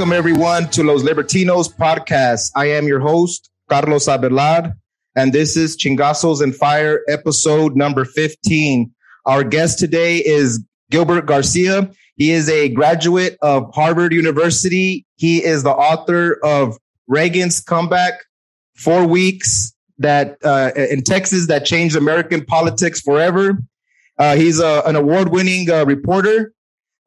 Welcome everyone to Los Libertinos podcast. I am your host, Carlos Abelard, and this is Chingazos and Fire episode number 15. Our guest today is Gilbert Garcia. He is a graduate of Harvard University. He is the author of Reagan's Comeback, Four Weeks that uh, in Texas that changed American politics forever. Uh, he's a, an award-winning uh, reporter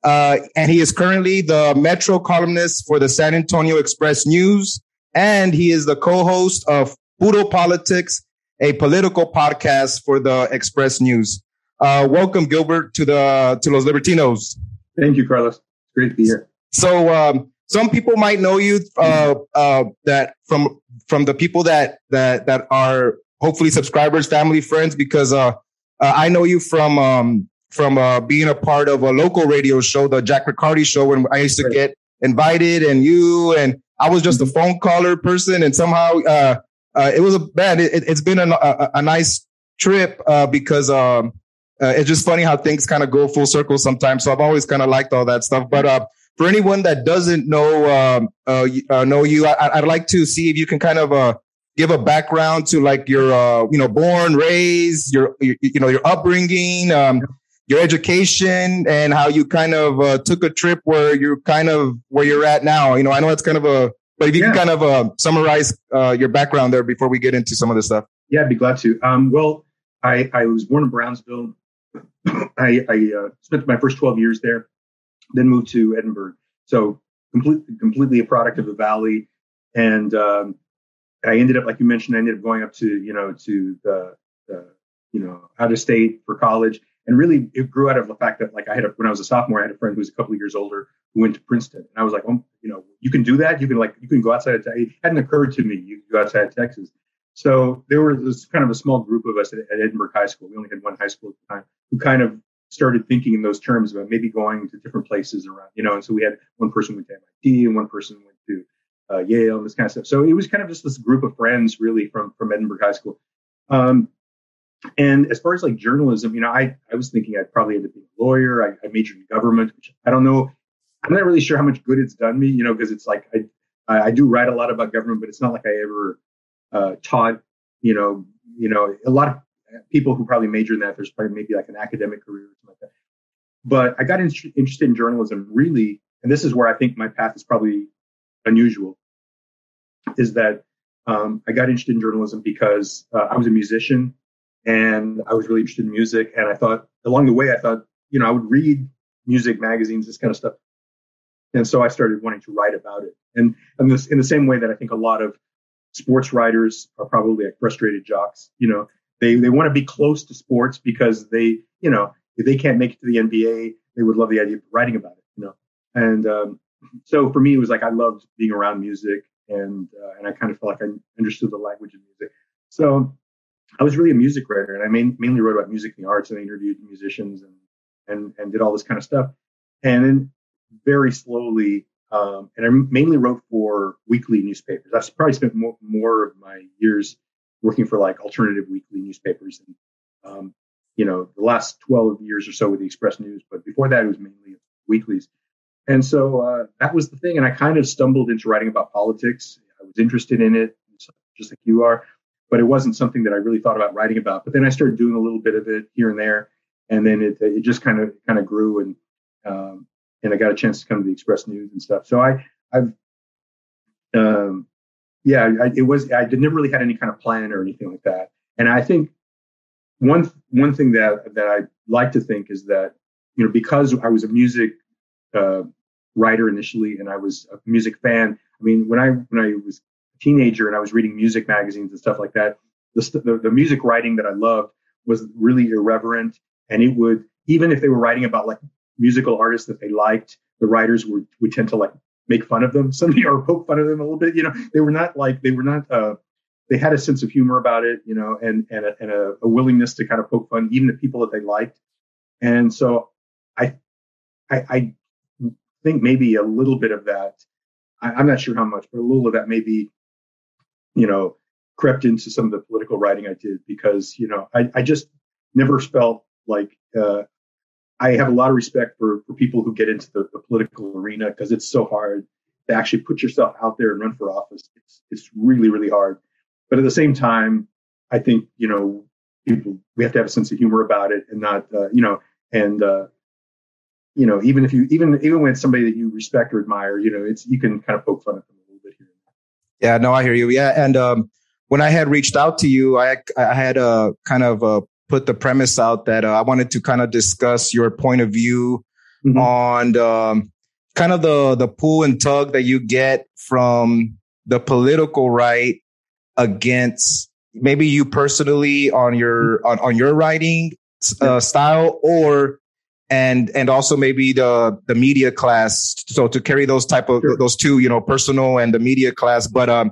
uh, and he is currently the Metro columnist for the San Antonio Express News. And he is the co-host of Puro Politics, a political podcast for the Express News. Uh, welcome, Gilbert, to the to Los Libertinos. Thank you, Carlos. It's great to be here. So, um, some people might know you uh, uh, that from from the people that that that are hopefully subscribers, family, friends, because uh, uh I know you from um, from uh, being a part of a local radio show, the Jack Riccardi show, when I used to get invited, and you and I was just a mm-hmm. phone caller person, and somehow uh, uh, it was a bad. It, has been a, a, a, nice trip uh, because um, uh, it's just funny how things kind of go full circle sometimes. So I've always kind of liked all that stuff. But uh, for anyone that doesn't know um, know you, I, would like to see if you can kind of give a background to like your you know born, raised, your, your you know your upbringing. Um, your education and how you kind of uh, took a trip where you're kind of where you're at now. You know, I know it's kind of a, but if you yeah. can kind of uh, summarize uh, your background there before we get into some of this stuff. Yeah, I'd be glad to. Um, well, I, I was born in Brownsville. I, I uh, spent my first 12 years there, then moved to Edinburg. So completely, completely a product of the Valley. And um, I ended up, like you mentioned, I ended up going up to, you know, to the, the you know, out of state for college and really, it grew out of the fact that, like, I had a, when I was a sophomore, I had a friend who was a couple of years older who went to Princeton, and I was like, oh, you know, you can do that. You can like, you can go outside of. It hadn't occurred to me you go outside of Texas. So there was kind of a small group of us at, at Edinburg High School. We only had one high school at the time who kind of started thinking in those terms about maybe going to different places around, you know. And so we had one person went to MIT and one person went to uh, Yale and this kind of stuff. So it was kind of just this group of friends, really, from from Edinburg High School. Um, and as far as like journalism, you know, I, I was thinking I'd probably end up being a lawyer. I, I majored in government, which I don't know. I'm not really sure how much good it's done me, you know, because it's like I, I do write a lot about government, but it's not like I ever uh, taught, you know, you know, a lot of people who probably major in that, there's probably maybe like an academic career or something like that. But I got in, interested in journalism really, and this is where I think my path is probably unusual, is that um, I got interested in journalism because uh, I was a musician and I was really interested in music. And I thought along the way, I thought, you know, I would read music magazines, this kind of stuff. And so I started wanting to write about it. And, and this, in the same way that I think a lot of sports writers are probably like frustrated jocks, you know, they, they want to be close to sports because they, you know, if they can't make it to the NBA, they would love the idea of writing about it, you know. And um, so for me, it was like I loved being around music, and uh, and I kind of felt like I understood the language of music. So I was really a music writer, and I main, mainly wrote about music and the arts, and I interviewed musicians and and and did all this kind of stuff. And then very slowly, um, and I mainly wrote for weekly newspapers. I've probably spent more, more of my years working for like alternative weekly newspapers, and um, you know, the last twelve years or so with the Express News. But before that, it was mainly weeklies. And so uh, that was the thing, and I kind of stumbled into writing about politics. I was interested in it, just like you are but it wasn't something that I really thought about writing about. But then I started doing a little bit of it here and there, and then it it just kind of kind of grew and um, and I got a chance to come to the Express News and stuff. So I I've um, yeah I, it was I did never really had any kind of plan or anything like that. And I think one one thing that that I like to think is that you know because I was a music uh, writer initially and I was a music fan. I mean when I when I was teenager and I was reading music magazines and stuff like that, the, the, the music writing that I loved was really irreverent. And it would, even if they were writing about like musical artists that they liked, the writers would, would tend to like make fun of them, somebody or poke fun of them a little bit. You know, they were not like, they were not, uh, they had a sense of humor about it, you know, and, and, a, and a, a willingness to kind of poke fun, even the people that they liked. And so I, I, I think maybe a little bit of that, I, am not sure how much, but a little of that maybe you know, crept into some of the political writing I did because, you know, I, I just never felt like uh, I have a lot of respect for, for people who get into the, the political arena because it's so hard to actually put yourself out there and run for office. It's it's really really hard. But at the same time, I think you know people we have to have a sense of humor about it and not uh, you know and uh, you know even if you even even when it's somebody that you respect or admire, you know it's you can kind of poke fun at them a little bit here. Yeah, no, I hear you. Yeah, and um, when I had reached out to you, I I had uh, kind of uh, put the premise out that uh, I wanted to kind of discuss your point of view mm-hmm. on um, kind of the the pull and tug that you get from the political right against maybe you personally on your on, on your writing uh, style or and and also maybe the the media class so to carry those type of sure. those two you know personal and the media class but um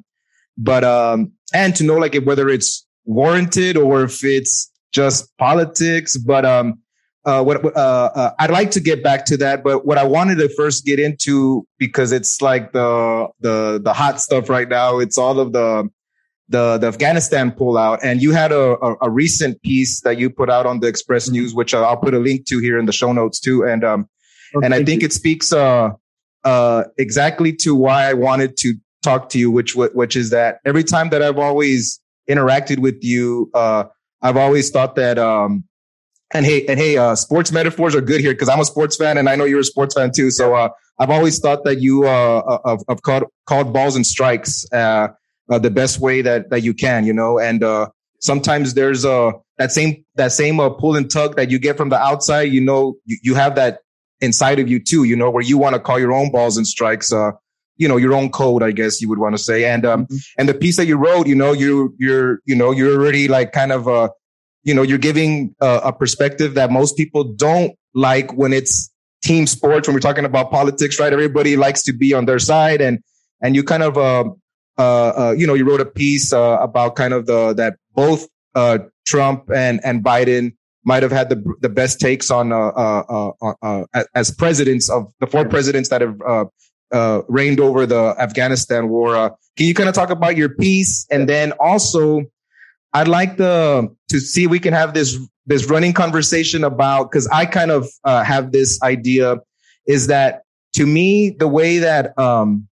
but um and to know like if, whether it's warranted or if it's just politics but um uh, what uh, uh, I'd like to get back to that, but what I wanted to first get into because it's like the the the hot stuff right now. It's all of the the the Afghanistan pullout, and you had a, a, a recent piece that you put out on the Express. News, which I'll put a link to here in the show notes too, and um okay. and I think it speaks uh uh exactly to why I wanted to talk to you, which which is that every time that I've always interacted with you, uh, I've always thought that um and hey, and hey, uh, sports metaphors are good here because I'm a sports fan and I know you're a sports fan too. So uh, I've always thought that you uh, have, uh, have called, called balls and strikes uh, uh, the best way that that you can, you know. And uh, sometimes there's a that same that same uh, pull and tug that you get from the outside. You know, you, you have that inside of you too. You know, where you want to call your own balls and strikes. Uh, you know, your own code, I guess you would want to say. And um, mm-hmm. and the piece that you wrote, you know, you you're you know you're already like kind of uh you know, you're giving a, a perspective that most people don't like when it's team sports, when we're talking about politics, right? Everybody likes to be on their side and, and you kind of, uh, uh, uh, you know, you wrote a piece, uh, about kind of the, that both, uh, Trump and, and Biden might have had the, the best takes on, uh, uh, uh, uh as presidents of the four presidents that have, uh, uh, reigned over the Afghanistan war. Uh, can you kind of talk about your piece and then also I'd like the to see we can have this this running conversation about because I kind of uh, have this idea is that to me the way that um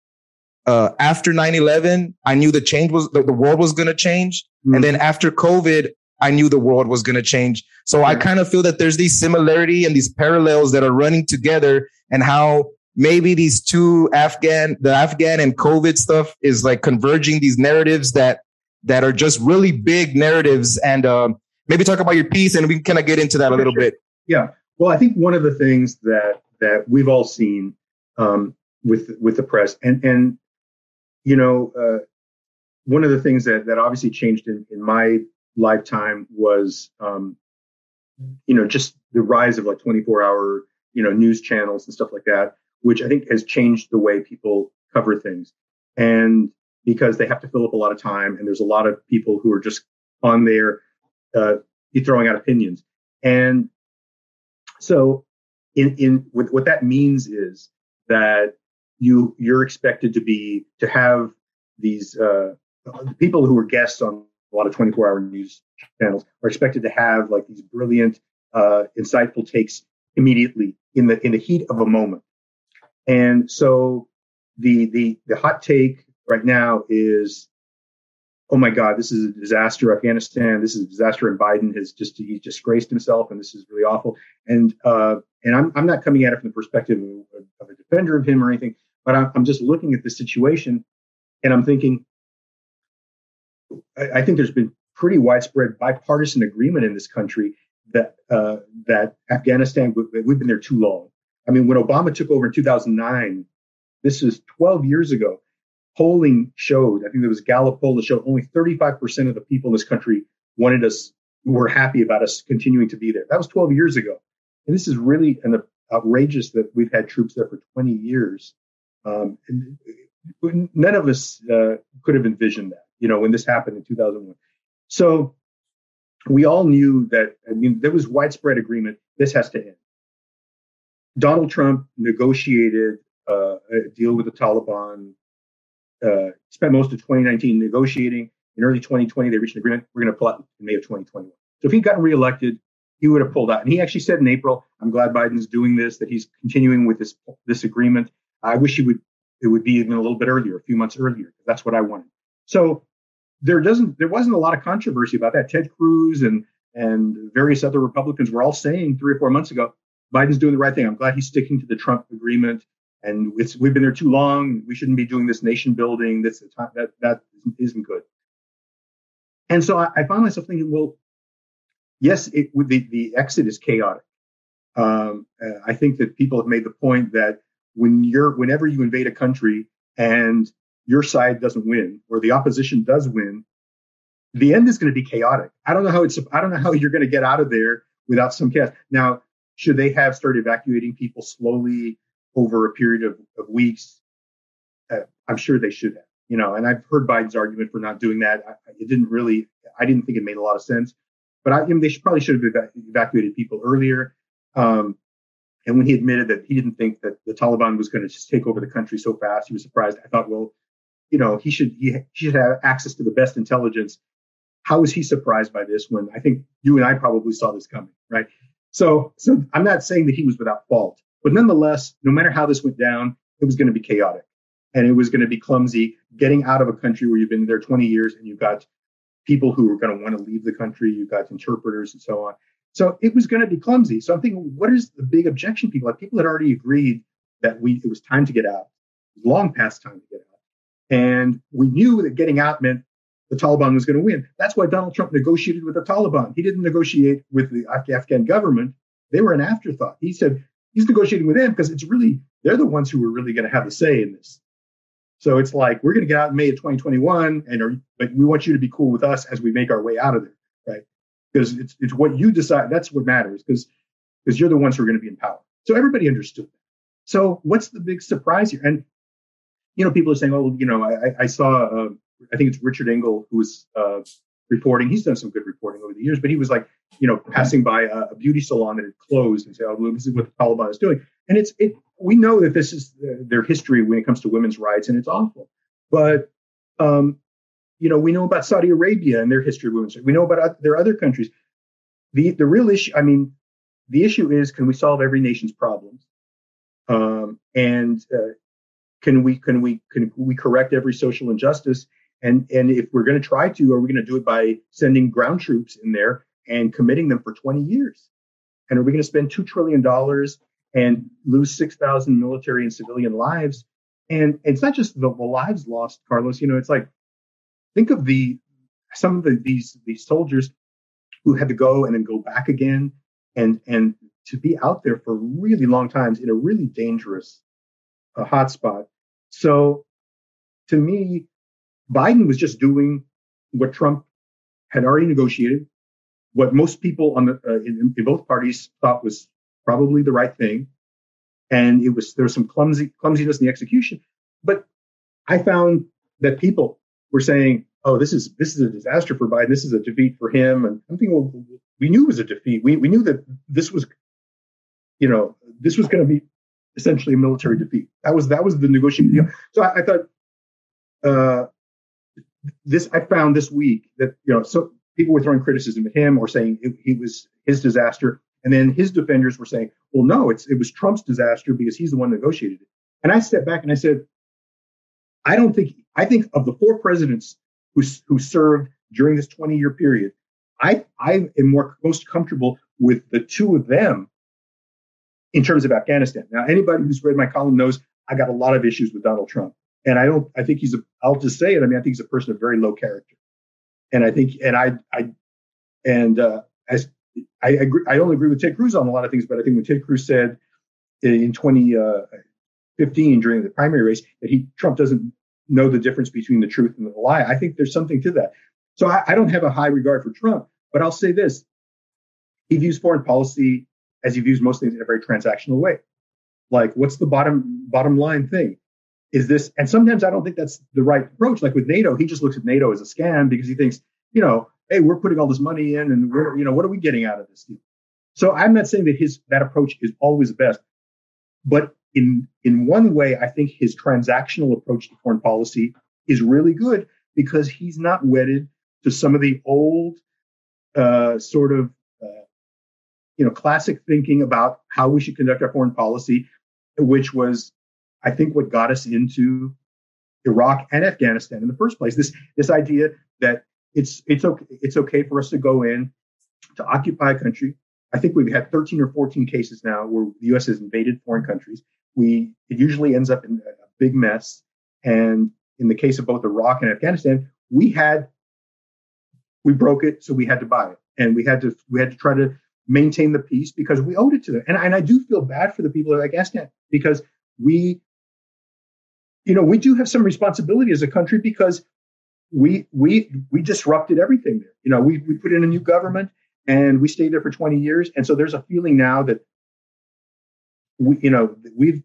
uh after 9-11 I knew the change was the, the world was going to change mm. and then after COVID I knew the world was going to change so I kind of feel that there's these similarity and these parallels that are running together and how maybe these two Afghan the Afghan and COVID stuff is like converging these narratives that that are just really big narratives and uh, maybe talk about your piece and we can kind of get into that a little bit. Yeah. Well, I think one of the things that that we've all seen um, with with the press and and you know uh, one of the things that that obviously changed in, in my lifetime was um, you know just the rise of like 24 hour you know news channels and stuff like that which i think has changed the way people cover things and because they have to fill up a lot of time and there's a lot of people who are just on there uh, throwing out opinions. And so in, in what, what that means is that you you're expected to be to have these uh, people who are guests on a lot of 24 hour news channels are expected to have like these brilliant uh, insightful takes immediately in the in the heat of a moment and so the the the hot take right now is, oh my God, this is a disaster. Afghanistan, this is a disaster, and Biden has just he's disgraced himself, and this is really awful. And uh, and I'm I'm not coming at it from the perspective of, of a defender of him or anything, but I'm, just looking at the situation, and I'm thinking, I, think there's been pretty widespread bipartisan agreement in this country that uh, that Afghanistan we've been there too long. I mean, when Obama took over in 2009, this is 12 years ago polling showed, I think there was Gallup poll that showed only 35% of the people in this country wanted us, were happy about us continuing to be there. That was 12 years ago. And this is really an outrageous that we've had troops there for 20 years. Um, none of us uh, could have envisioned that, you know, when this happened in 2001. So we all knew that, I mean, there was widespread agreement. This has to end. Donald Trump negotiated uh, a deal with the Taliban uh, spent most of 2019 negotiating. In early 2020, they reached an agreement. We're going to pull out in May of 2021. So if he'd gotten reelected, he would have pulled out. And he actually said in April, "I'm glad Biden's doing this. That he's continuing with this this agreement. I wish he would it would be even a little bit earlier, a few months earlier. That's what I wanted. So there doesn't there wasn't a lot of controversy about that. Ted Cruz and and various other Republicans were all saying three or four months ago, Biden's doing the right thing. I'm glad he's sticking to the Trump agreement. And we've been there too long. We shouldn't be doing this nation building. That's that that isn't good. And so I, I find myself thinking, well, yes, it, the the exit is chaotic. Um, uh, I think that people have made the point that when you're whenever you invade a country and your side doesn't win or the opposition does win, the end is going to be chaotic. I don't know how it's I don't know how you're going to get out of there without some chaos. Now, should they have started evacuating people slowly over a period of, of weeks? Uh, I'm sure they should have. You know, and I've heard Biden's argument for not doing that. I, it didn't really. I didn't think it made a lot of sense. But I, I mean, they should, probably should have evac- evacuated people earlier. Um, and when he admitted that he didn't think that the Taliban was going to just take over the country so fast, he was surprised. I thought, well, you know, he should he, he should have access to the best intelligence. How was he surprised by this when I think you and I probably saw this coming, right? So, so I'm not saying that he was without fault, but nonetheless, no matter how this went down, it was going to be chaotic and it was going to be clumsy. Getting out of a country where you've been there 20 years and you've got people who are going to want to leave the country, you've got interpreters and so on. So it was going to be clumsy. So I'm thinking, what is the big objection people have? People had already agreed that we it was time to get out. It was long past time to get out. And we knew that getting out meant the Taliban was going to win. That's why Donald Trump negotiated with the Taliban. He didn't negotiate with the Afghan government. They were an afterthought. He said he's negotiating with them because it's really, they're the ones who are really going to have the say in this. So it's like, we're going to get out in May of 2021, and are, but we want you to be cool with us as we make our way out of there, right? Because it's, it's what you decide. That's what matters because because you're the ones who are going to be in power. So everybody understood that. So what's the big surprise here? And you know, people are saying, "Oh, you know, I, I saw, uh, I think it's Richard Engel who was uh, reporting. He's done some good reporting over the years, but he was like, you know, passing by a, a beauty salon that had closed and say, "Oh, this is what the Taliban is doing." And it's it. We know that this is their history when it comes to women's rights, and it's awful. But um, you know, we know about Saudi Arabia and their history of women's rights. We know about their other countries. The the real issue, I mean, the issue is, can we solve every nation's problems? Um, and uh, can we can we can we correct every social injustice? And and if we're going to try to, are we going to do it by sending ground troops in there and committing them for 20 years? And are we going to spend two trillion dollars and lose 6,000 military and civilian lives? And it's not just the, the lives lost, Carlos. You know, it's like think of the some of the, these these soldiers who had to go and then go back again, and and to be out there for really long times in a really dangerous a hotspot. So to me, Biden was just doing what Trump had already negotiated, what most people on the uh, in, in, both parties thought was probably the right thing, and it was there was some clumsy clumsiness in the execution. But I found that people were saying, "Oh, this is this is a disaster for Biden. This is a defeat for him." And I'm thinking, well, we knew it was a defeat. We we knew that this was, you know, this was going to be essentially a military defeat. That was that was the negotiating deal. So I, I thought uh, this. I found this week that you know so people were throwing criticism at him or saying it, he was his disaster, and then his defenders were saying, "Well, no, it's it was Trump's disaster because he's the one negotiated it." And I stepped back and I said, "I don't think I think of the four presidents who who served during this 20 year period, I I am more most comfortable with the two of them in terms of Afghanistan. Now, anybody who's read my column knows I got a lot of issues with Donald Trump. And I don't, I think he's a, I'll just say it. I mean, I think he's a person of very low character. And I think, and I, I, and, uh, as I agree, I only agree with Ted Cruz on a lot of things, but I think when Ted Cruz said in 20 uh, during the primary race that he, Trump doesn't know the difference between the truth and the lie, I think there's something to that. So I, I don't have a high regard for Trump, but I'll say this. He views foreign policy as he views most things in a very transactional way. Like, what's the bottom bottom line thing? Is this? And sometimes I don't think that's the right approach. Like with NATO, he just looks at NATO as a scam because he thinks, you know, hey, we're putting all this money in, and we're, you know, what are we getting out of this deal? So I'm not saying that his that approach is always the best, but in in one way, I think his transactional approach to foreign policy is really good because he's not wedded to some of the old uh, sort of you know, classic thinking about how we should conduct our foreign policy, which was I think what got us into Iraq and Afghanistan in the first place. This this idea that it's it's okay it's okay for us to go in to occupy a country. I think we've had 13 or 14 cases now where the U.S. has invaded foreign countries. We it usually ends up in a big mess. And in the case of both Iraq and Afghanistan, we had we broke it, so we had to buy it, and we had to we had to try to maintain the peace because we owed it to them. And, and I do feel bad for the people of Afghanistan because we you know, we do have some responsibility as a country because we we we disrupted everything there. You know, we we put in a new government and we stayed there for 20 years, and so there's a feeling now that we, you know, we've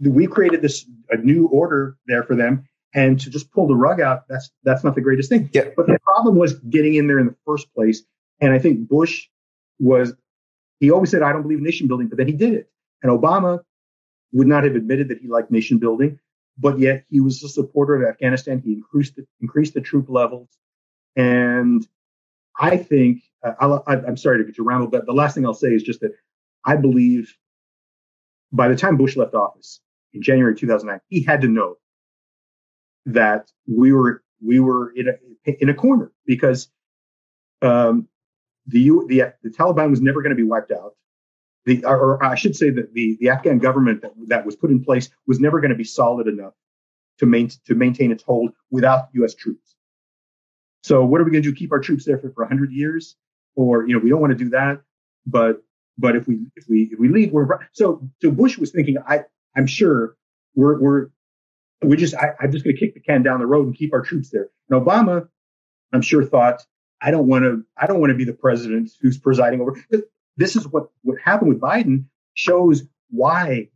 we created this a new order there for them, and to just pull the rug out, that's that's not the greatest thing. Yeah. But the problem was getting in there in the first place, and I think Bush was he always said I don't believe in nation building, but then he did it, and Obama would not have admitted that he liked nation building but yet he was a supporter of Afghanistan. He increased the, increased the troop levels, and I think uh, i am sorry to get you ramble, but the last thing I'll say is just that I believe by the time Bush left office in January 2009, he had to know that we were we were in a in a corner because um, the the the Taliban was never going to be wiped out the, or I should say that the, the Afghan government that, that was put in place was never going to be solid enough to, main, to maintain its hold without U.S. troops. So what are we going to do? Keep our troops there for, for 100 years? Or, you know, we don't want to do that. But, but if we, if we, if we leave, we're, so, so Bush was thinking, I, I'm sure we're, we're, we just, I, I'm just going to kick the can down the road and keep our troops there. And Obama, I'm sure thought, I don't want to, I don't want to be the president who's presiding over this is what, what happened with Biden shows why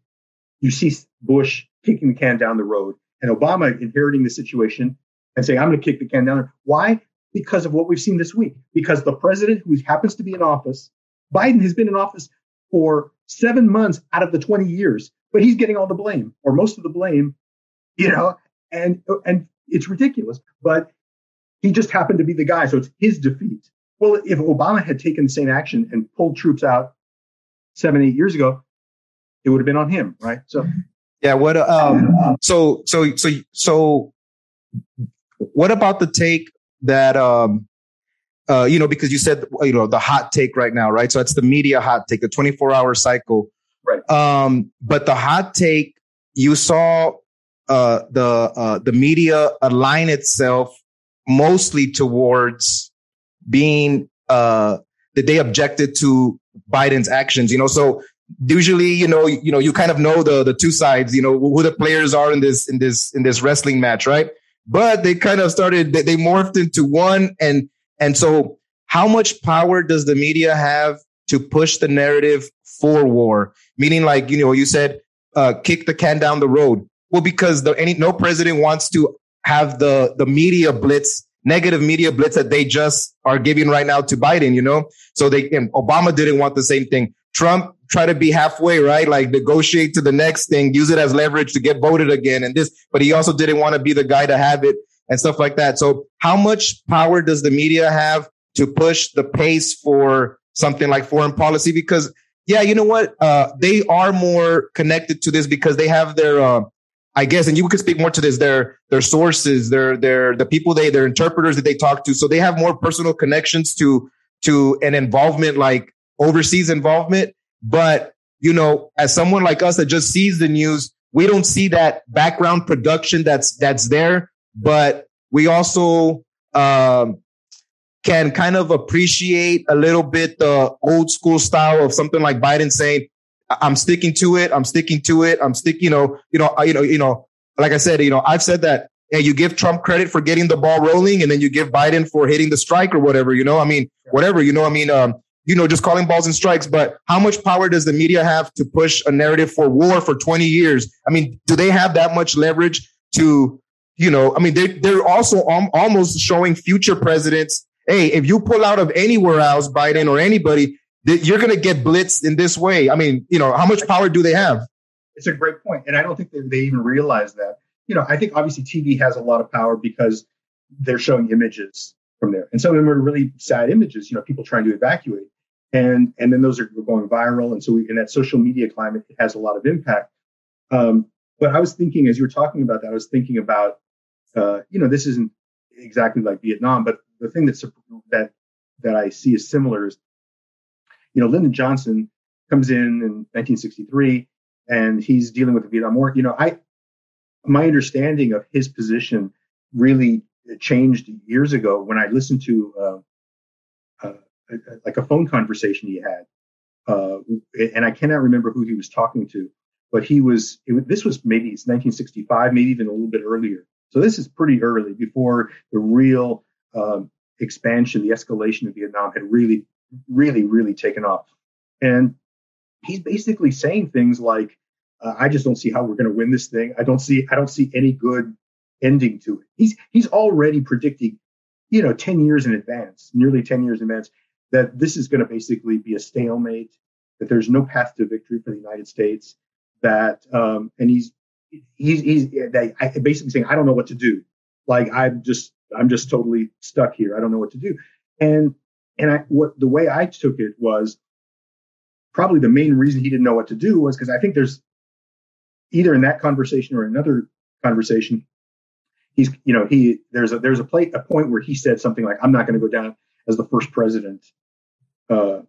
you see Bush kicking the can down the road and Obama inheriting the situation and saying, I'm going to kick the can down. Why? Because of what we've seen this week. Because the president who happens to be in office, Biden has been in office for seven months out of the 20 years, but he's getting all the blame or most of the blame, you know, and, and it's ridiculous, but he just happened to be the guy. So it's his defeat. Well, if Obama had taken the same action and pulled troops out seven, eight years ago, it would have been on him, right? So, yeah. What? Um. So, so, so, so, what about the take that um, uh, you know, because you said you know the hot take right now, right? So it's the media hot take, the twenty four hour cycle, right? Um, but the hot take you saw uh, the uh, the media align itself mostly towards being uh that they objected to Biden's actions, you know. So usually, you know, you know, you kind of know the the two sides, you know, who the players are in this in this in this wrestling match, right? But they kind of started they, they morphed into one and and so how much power does the media have to push the narrative for war? Meaning like, you know, you said uh kick the can down the road. Well, because the any no president wants to have the the media blitz negative media blitz that they just are giving right now to Biden, you know? So they, Obama didn't want the same thing. Trump tried to be halfway, right? Like negotiate to the next thing, use it as leverage to get voted again and this, but he also didn't want to be the guy to have it and stuff like that. So how much power does the media have to push the pace for something like foreign policy? Because yeah, you know what? Uh, they are more connected to this because they have their, uh, I guess, and you could speak more to this, their, their sources, their, their, the people they, their interpreters that they talk to. So they have more personal connections to, to an involvement like overseas involvement. But, you know, as someone like us that just sees the news, we don't see that background production that's, that's there, but we also, um, can kind of appreciate a little bit the old school style of something like Biden saying, I'm sticking to it. I'm sticking to it. I'm stick, you know, you know, you know, you know, like I said, you know, I've said that hey, you give Trump credit for getting the ball rolling and then you give Biden for hitting the strike or whatever, you know, I mean, whatever, you know, I mean, um, you know, just calling balls and strikes, but how much power does the media have to push a narrative for war for 20 years? I mean, do they have that much leverage to, you know, I mean, they, they're also al- almost showing future presidents, hey, if you pull out of anywhere else, Biden or anybody, that you're going to get blitzed in this way. I mean, you know, how much power do they have? It's a great point, and I don't think they, they even realize that. You know, I think obviously TV has a lot of power because they're showing images from there, and some of them are really sad images. You know, people trying to evacuate, and and then those are going viral, and so we, in that social media climate, it has a lot of impact. Um, but I was thinking as you were talking about that, I was thinking about, uh, you know, this isn't exactly like Vietnam, but the thing that's that that I see is similar is, you know, Lyndon Johnson comes in in 1963 and he's dealing with the Vietnam War. You know, I my understanding of his position really changed years ago when I listened to uh, uh, like a phone conversation he had, uh, and I cannot remember who he was talking to, but he was. It, this was maybe it's 1965, maybe even a little bit earlier. So this is pretty early before the real um, expansion, the escalation of Vietnam had really, really, really taken off. And he's basically saying things like, uh, "I just don't see how we're going to win this thing. I don't see. I don't see any good ending to it." He's he's already predicting, you know, ten years in advance, nearly ten years in advance, that this is going to basically be a stalemate. That there's no path to victory for the United States. That um, and he's he's he's basically saying, "I don't know what to do. Like I'm just I'm just totally stuck here. I don't know what to do." And and I what the way I took it was probably the main reason he didn't know what to do was because I think there's either in that conversation or another conversation, he's you know he there's a there's a plate a point where he said something like I'm not going to go down as the first president, uh,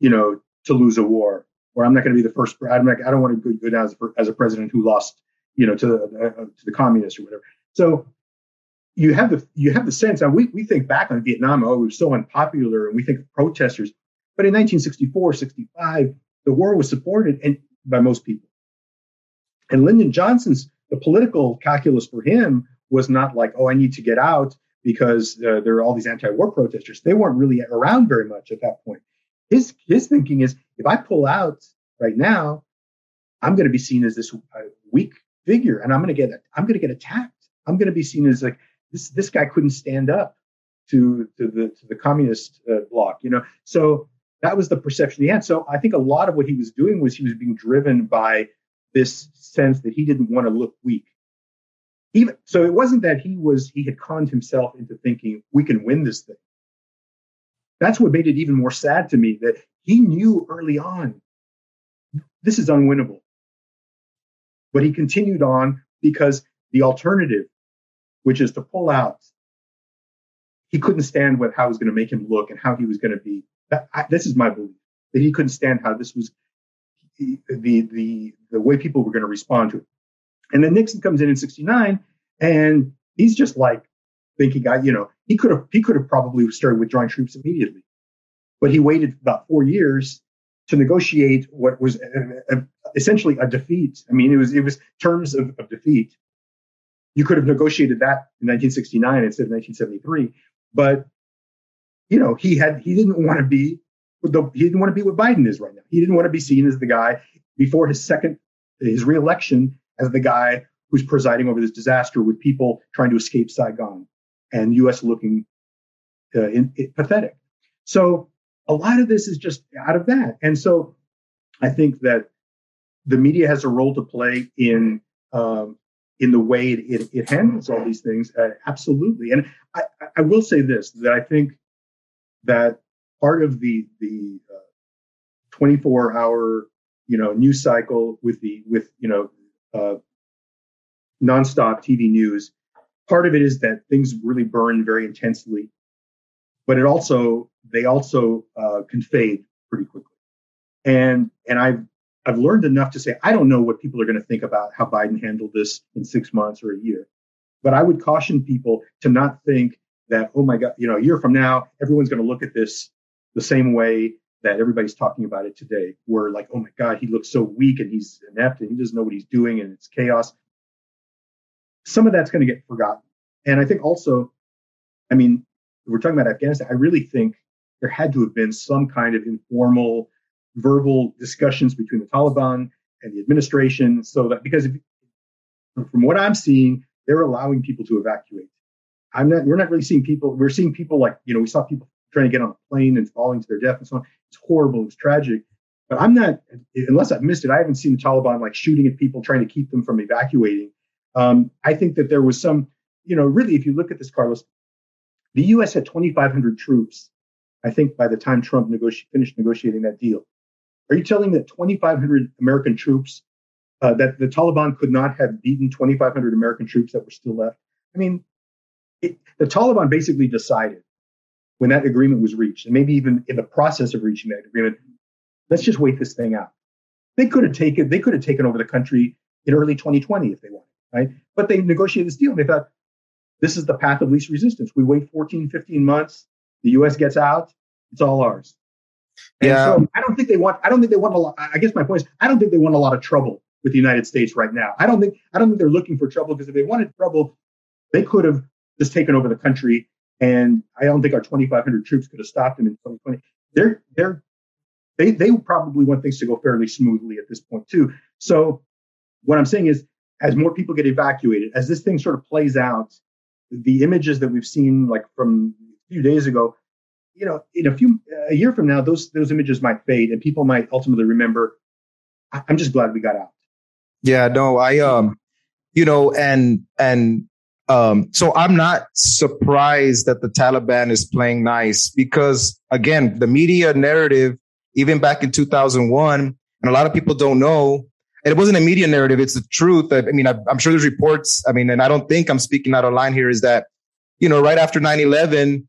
you know, to lose a war, or I'm not going to be the first. I'm not, I don't want to go, go down as a, as a president who lost, you know, to the uh, to the communists or whatever. So you have the you have the sense, we we think back on Vietnam, oh, it was so unpopular, and we think of protesters. But in 1964, 65, the war was supported and by most people. And Lyndon Johnson's the political calculus for him was not like, oh, I need to get out because uh, there are all these anti-war protesters. They weren't really around very much at that point. His his thinking is, if I pull out right now, I'm going to be seen as this uh, weak figure, and I'm going to get I'm going to get attacked. I'm going to be seen as like this this guy couldn't stand up to to the to the communist uh, bloc, you know. So that was the perception he had. So I think a lot of what he was doing was he was being driven by this sense that he didn't want to look weak. Even so, it wasn't that he was he had conned himself into thinking we can win this thing. That's what made it even more sad to me that he knew early on this is unwinnable. But he continued on because the alternative, which is to pull out, he couldn't stand what how it was going to make him look and how he was going to be. That, I, this is my belief that he couldn't stand how this was the the the way people were going to respond to it. And then Nixon comes in in '69, and he's just like thinking, I, you know, he could have he could have probably started withdrawing troops immediately, but he waited about four years to negotiate what was a, a, essentially a defeat. I mean, it was it was terms of, of defeat. You could have negotiated that in 1969 instead of 1973, but you know, he had he didn't want to be the, he didn't want to be what Biden is right now. He didn't want to be seen as the guy before his second his reelection as the guy who's presiding over this disaster with people trying to escape Saigon and U.S. looking uh, in, in, pathetic. So a lot of this is just out of that, and so I think that the media has a role to play in um, in the way it, it, it, handles all these things. Uh, absolutely, and I, I will say this that I think that part of the the uh, 24 hour you know news cycle with the with you know uh, nonstop TV news. Part of it is that things really burn very intensely, but it also they also uh, can fade pretty quickly. And and I've I've learned enough to say I don't know what people are going to think about how Biden handled this in six months or a year, but I would caution people to not think that oh my god you know a year from now everyone's going to look at this the same way that everybody's talking about it today where like oh my god he looks so weak and he's inept and he doesn't know what he's doing and it's chaos some of that's going to get forgotten and i think also i mean we're talking about afghanistan i really think there had to have been some kind of informal verbal discussions between the taliban and the administration so that because if, from what i'm seeing they're allowing people to evacuate I'm not, we're not really seeing people, we're seeing people like, you know, we saw people trying to get on a plane and falling to their death and so on. It's horrible. It's tragic. But I'm not, unless I've missed it, I haven't seen the Taliban like shooting at people, trying to keep them from evacuating. Um, I think that there was some, you know, really, if you look at this, Carlos, the U.S. had 2,500 troops, I think, by the time Trump negoti- finished negotiating that deal. Are you telling me that 2,500 American troops uh, that the Taliban could not have beaten 2,500 American troops that were still left. I mean, it, the Taliban basically decided when that agreement was reached, and maybe even in the process of reaching that agreement, let's just wait this thing out. They could have taken they could have taken over the country in early 2020 if they wanted, right? But they negotiated this deal. And they thought this is the path of least resistance. We wait 14, 15 months. The U.S. gets out. It's all ours. And yeah. So I don't think they want. I don't think they want a lot. I guess my point is, I don't think they want a lot of trouble with the United States right now. I don't think. I don't think they're looking for trouble because if they wanted trouble, they could have just taken over the country. And I don't think our 2,500 troops could have stopped them in 2020. They're they're they they probably want things to go fairly smoothly at this point too. So what I'm saying is, as more people get evacuated, as this thing sort of plays out, the images that we've seen, like from a few days ago, you know, in a few a year from now, those those images might fade, and people might ultimately remember. I'm just glad we got out. Yeah, no, I um, you know, and and um, so I'm not surprised that the Taliban is playing nice because again, the media narrative, even back in 2001, and a lot of people don't know, it wasn't a media narrative. It's the truth. I, I mean, I, am sure there's reports. I mean, and I don't think I'm speaking out of line here is that, you know, right after 9-11,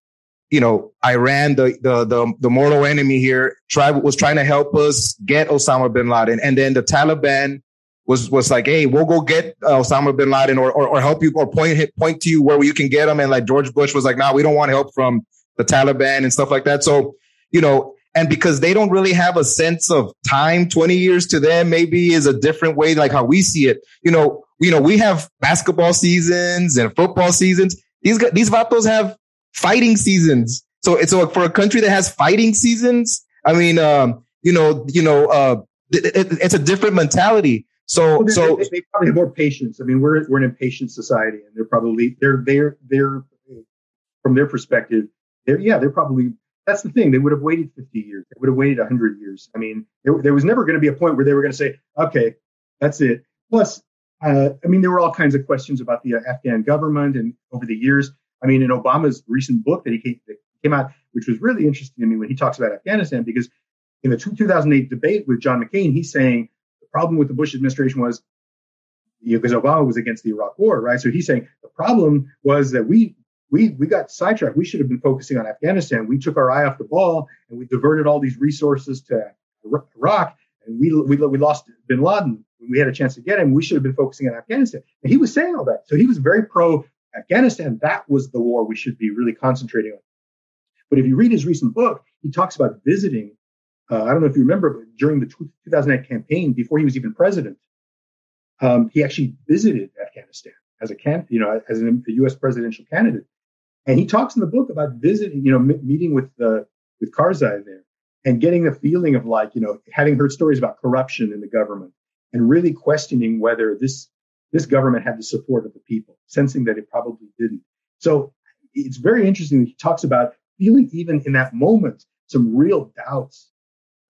you know, Iran, the, the, the, the mortal enemy here, try, was trying to help us get Osama bin Laden. And then the Taliban was, was like, Hey, we'll go get uh, Osama bin Laden or, or, or help you or point, point to you where you can get him. And like George Bush was like, nah, we don't want help from the Taliban and stuff like that. So, you know, and because they don't really have a sense of time 20 years to them maybe is a different way like how we see it. You know you know we have basketball seasons and football seasons. These these vatos have fighting seasons. So it's so for a country that has fighting seasons i mean um you know you know uh it, it, it's a different mentality. So well, so they, they, probably have more patience. I mean we're we're an impatient society and they're probably they're they're they're from their perspective they're yeah they're probably that's the thing. They would have waited 50 years. They would have waited 100 years. I mean, there, there was never going to be a point where they were going to say, okay, that's it. Plus, uh, I mean, there were all kinds of questions about the uh, Afghan government and over the years. I mean, in Obama's recent book that he came, that came out, which was really interesting to me when he talks about Afghanistan, because in the 2008 debate with John McCain, he's saying the problem with the Bush administration was you know, because Obama was against the Iraq War, right? So he's saying the problem was that we we we got sidetracked. We should have been focusing on Afghanistan. We took our eye off the ball and we diverted all these resources to Iraq, and we we, we lost Bin Laden. We had a chance to get him. We should have been focusing on Afghanistan. And he was saying all that, so he was very pro Afghanistan. That was the war we should be really concentrating on. But if you read his recent book, he talks about visiting. Uh, I don't know if you remember, but during the 2008 campaign, before he was even president, um, he actually visited Afghanistan as a can, you know, as a U.S. presidential candidate. And he talks in the book about visiting, you know, m- meeting with the with Karzai there and getting the feeling of like, you know, having heard stories about corruption in the government and really questioning whether this this government had the support of the people, sensing that it probably didn't. So it's very interesting that he talks about feeling even in that moment some real doubts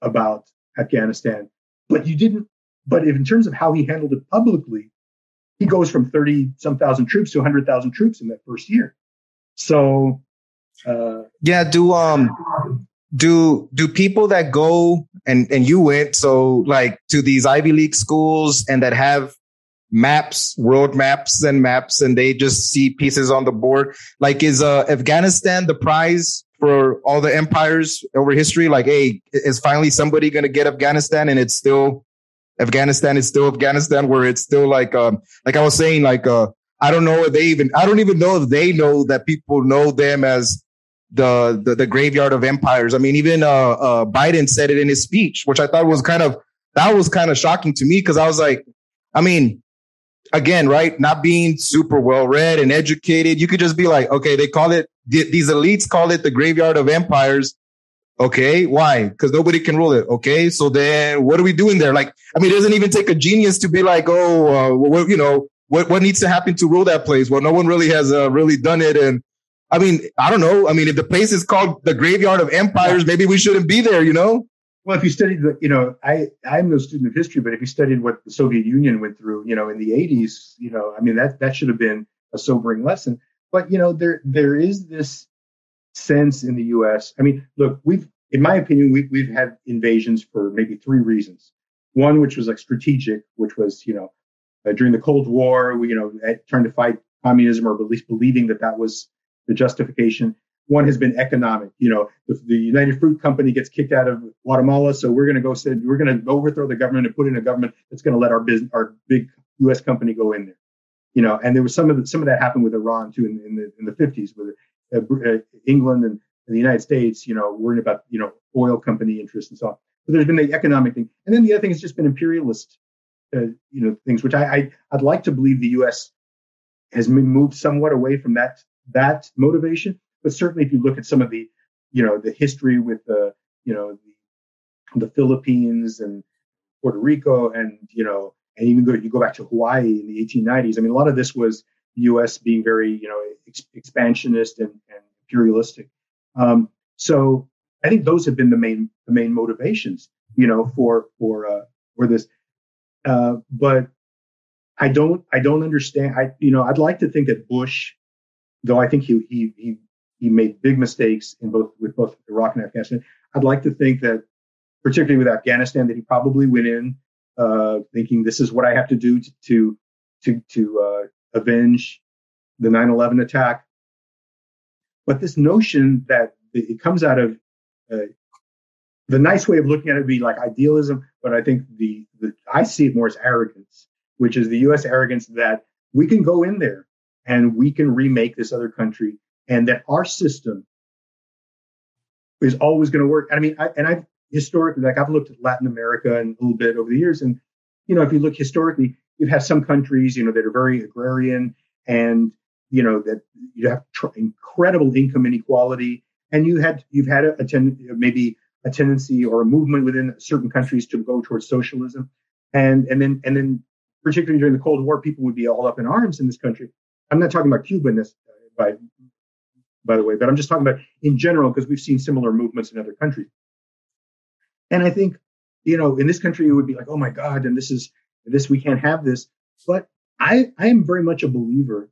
about Afghanistan, but you didn't. But in terms of how he handled it publicly, he goes from 30 some thousand troops to 100,000 troops in that first year. So, uh, yeah, do, um, do, do people that go and, and you went, so like to these Ivy League schools and that have maps, world maps and maps, and they just see pieces on the board. Like, is, uh, Afghanistan the prize for all the empires over history? Like, hey, is finally somebody going to get Afghanistan and it's still, Afghanistan is still Afghanistan where it's still like, um, like I was saying, like, uh, I don't know if they even, I don't even know if they know that people know them as the, the, the graveyard of empires. I mean, even, uh, uh, Biden said it in his speech, which I thought was kind of, that was kind of shocking to me. Cause I was like, I mean, again, right? Not being super well read and educated. You could just be like, okay, they call it, these elites call it the graveyard of empires. Okay. Why? Because nobody can rule it. Okay. So then what are we doing there? Like, I mean, it doesn't even take a genius to be like, oh, uh, well, you know, what what needs to happen to rule that place? Well, no one really has uh, really done it, and I mean, I don't know. I mean, if the place is called the graveyard of empires, maybe we shouldn't be there. You know. Well, if you studied the, you know, I I'm no student of history, but if you studied what the Soviet Union went through, you know, in the 80s, you know, I mean that that should have been a sobering lesson. But you know, there there is this sense in the U.S. I mean, look, we've, in my opinion, we, we've had invasions for maybe three reasons. One which was like strategic, which was you know uh, during the Cold War, we you know trying to fight communism or at least believing that that was the justification. One has been economic. You know, the, the United Fruit Company gets kicked out of Guatemala, so we're going to go we're going to overthrow the government and put in a government that's going to let our business, our big U.S. company go in there. You know, and there was some of the, some of that happened with Iran too in, in the in the 50s with uh, uh, England and, and the United States. You know, worrying about you know oil company interests and so on. So there's been the economic thing, and then the other thing has just been imperialist, uh, you know, things which I, I I'd like to believe the U.S. has moved somewhat away from that that motivation. But certainly, if you look at some of the, you know, the history with the, you know, the, the Philippines and Puerto Rico, and you know, and even go you go back to Hawaii in the 1890s. I mean, a lot of this was U.S. being very, you know, ex- expansionist and, and imperialistic. Um, so I think those have been the main the main motivations, you know, for for uh, for this. Uh, but I don't I don't understand. I you know I'd like to think that Bush, though I think he he he he made big mistakes in both with both Iraq and Afghanistan. I'd like to think that, particularly with Afghanistan, that he probably went in uh, thinking this is what I have to do to to to, to uh, avenge the 9/11 attack. But this notion that it comes out of uh, the nice way of looking at it would be like idealism, but I think the, the I see it more as arrogance, which is the U.S. arrogance that we can go in there and we can remake this other country, and that our system is always going to work. I mean, I, and I've historically, like I've looked at Latin America and a little bit over the years, and you know, if you look historically, you've had some countries, you know, that are very agrarian, and you know that you have tr- incredible income inequality and you had you've had a, a ten, maybe a tendency or a movement within certain countries to go towards socialism, and and then and then particularly during the Cold War, people would be all up in arms in this country. I'm not talking about Cuba in this, by by the way, but I'm just talking about in general because we've seen similar movements in other countries. And I think you know in this country it would be like, oh my God, and this is this we can't have this. But I I am very much a believer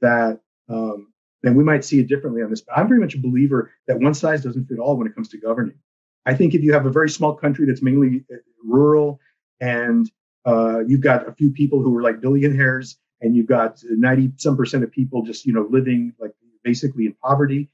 that um, and we might see it differently on this, but I'm very much a believer that one size doesn't fit all when it comes to governing. I think if you have a very small country that's mainly uh, rural and uh, you've got a few people who are like billionaires and you've got 90 some percent of people just, you know, living like basically in poverty,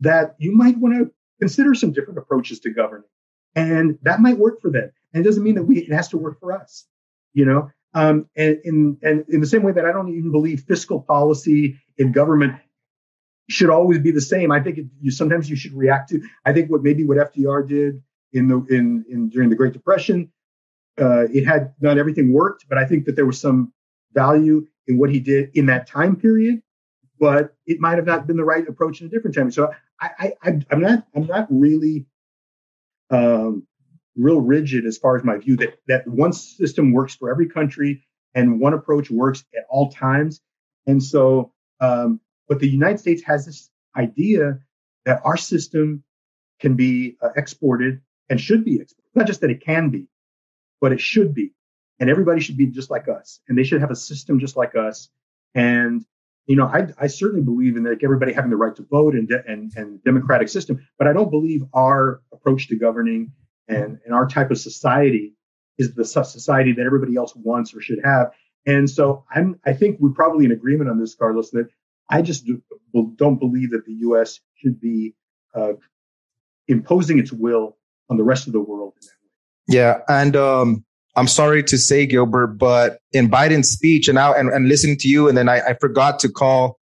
that you might want to consider some different approaches to governing. And that might work for them. And it doesn't mean that we, it has to work for us, you know? Um, and, in, and in the same way that I don't even believe fiscal policy in government should always be the same. I think it, you sometimes you should react to. I think what maybe what FDR did in the in, in during the Great Depression, uh, it had not everything worked, but I think that there was some value in what he did in that time period. But it might have not been the right approach in a different time. So I, I I'm not I'm not really um, real rigid as far as my view that that one system works for every country and one approach works at all times. And so um, but the United States has this idea that our system can be uh, exported and should be exported. Not just that it can be, but it should be. And everybody should be just like us. And they should have a system just like us. And, you know, I, I certainly believe in like everybody having the right to vote and, de- and, and democratic system, but I don't believe our approach to governing and, and our type of society is the society that everybody else wants or should have. And so I'm, I think we're probably in agreement on this, Carlos, that I just do, not believe that the U.S. should be uh, imposing its will on the rest of the world. Yeah, and um, I'm sorry to say, Gilbert, but in Biden's speech, and now and, and listening to you, and then I, I forgot to call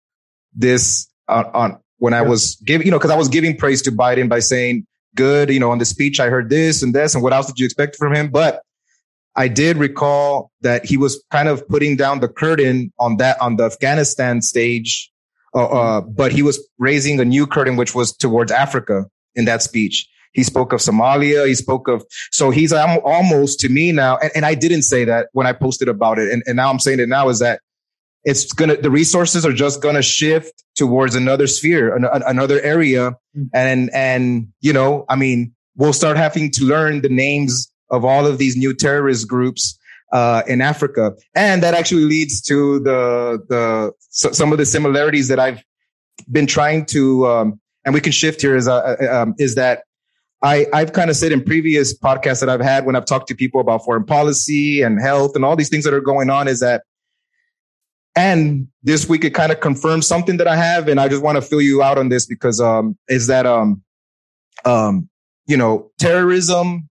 this on, on when I was giving, you know, because I was giving praise to Biden by saying, "Good," you know, on the speech I heard this and this, and what else did you expect from him? But I did recall that he was kind of putting down the curtain on that on the Afghanistan stage uh, uh, but he was raising a new curtain, which was towards Africa in that speech. He spoke of Somalia. He spoke of, so he's almost to me now. And, and I didn't say that when I posted about it. And, and now I'm saying it now is that it's going to, the resources are just going to shift towards another sphere, an, another area. Mm-hmm. And, and, you know, I mean, we'll start having to learn the names of all of these new terrorist groups uh, in Africa. And that actually leads to the, the, so, some of the similarities that I've been trying to, um, and we can shift here is, uh, uh um, is that I, I've kind of said in previous podcasts that I've had when I've talked to people about foreign policy and health and all these things that are going on is that, and this week it kind of confirms something that I have. And I just want to fill you out on this because, um, is that, um, um, you know, terrorism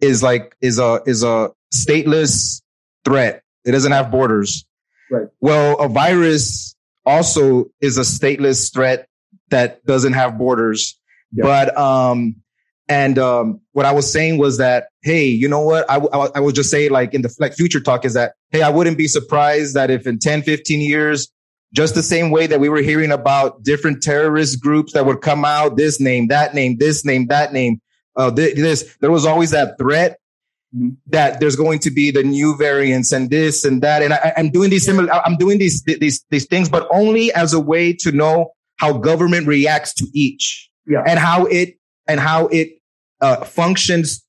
is like, is a, is a stateless threat. It doesn't have borders. Right. Well, a virus also is a stateless threat that doesn't have borders. Yeah. But, um, and um, what I was saying was that, hey, you know what? I, I, I would just say like in the like future talk is that, hey, I wouldn't be surprised that if in 10, 15 years, just the same way that we were hearing about different terrorist groups that would come out, this name, that name, this name, that name, uh, this, there was always that threat. That there's going to be the new variants and this and that. And I, am doing these similar, I'm doing these, these, these things, but only as a way to know how government reacts to each yeah. and how it, and how it uh, functions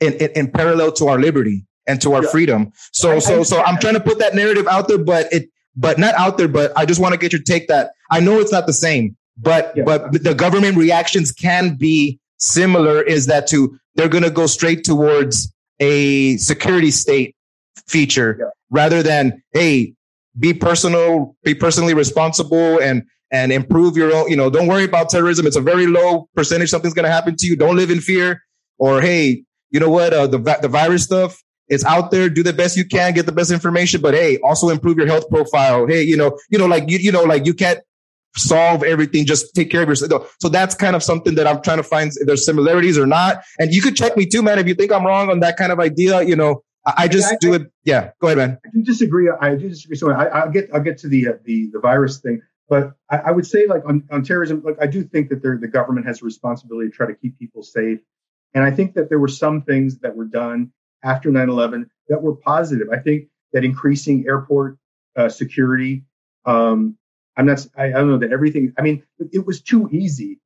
in, in, in, parallel to our liberty and to our yeah. freedom. So, so, so I'm trying to put that narrative out there, but it, but not out there, but I just want to get your take that I know it's not the same, but, yeah. but the government reactions can be similar is that to, they're going to go straight towards a security state feature yeah. rather than, Hey, be personal, be personally responsible and, and improve your own, you know, don't worry about terrorism. It's a very low percentage. Something's going to happen to you. Don't live in fear or, Hey, you know what? Uh, the, the virus stuff, it's out there. Do the best you can, get the best information, but Hey, also improve your health profile. Hey, you know, you know, like, you, you know, like you can't solve everything. Just take care of yourself. So that's kind of something that I'm trying to find if there's similarities or not. And you could check me too, man. If you think I'm wrong on that kind of idea, you know, I, just I, do it. Yeah, go ahead, man. I do disagree. I do disagree. So I, will get I'll get to the uh, the the virus thing. But I, I would say, like on, on terrorism, like I do think that the government has a responsibility to try to keep people safe. And I think that there were some things that were done after 9/11 that were positive. I think that increasing airport uh, security. Um, I'm not. I, I don't know that everything. I mean, it was too easy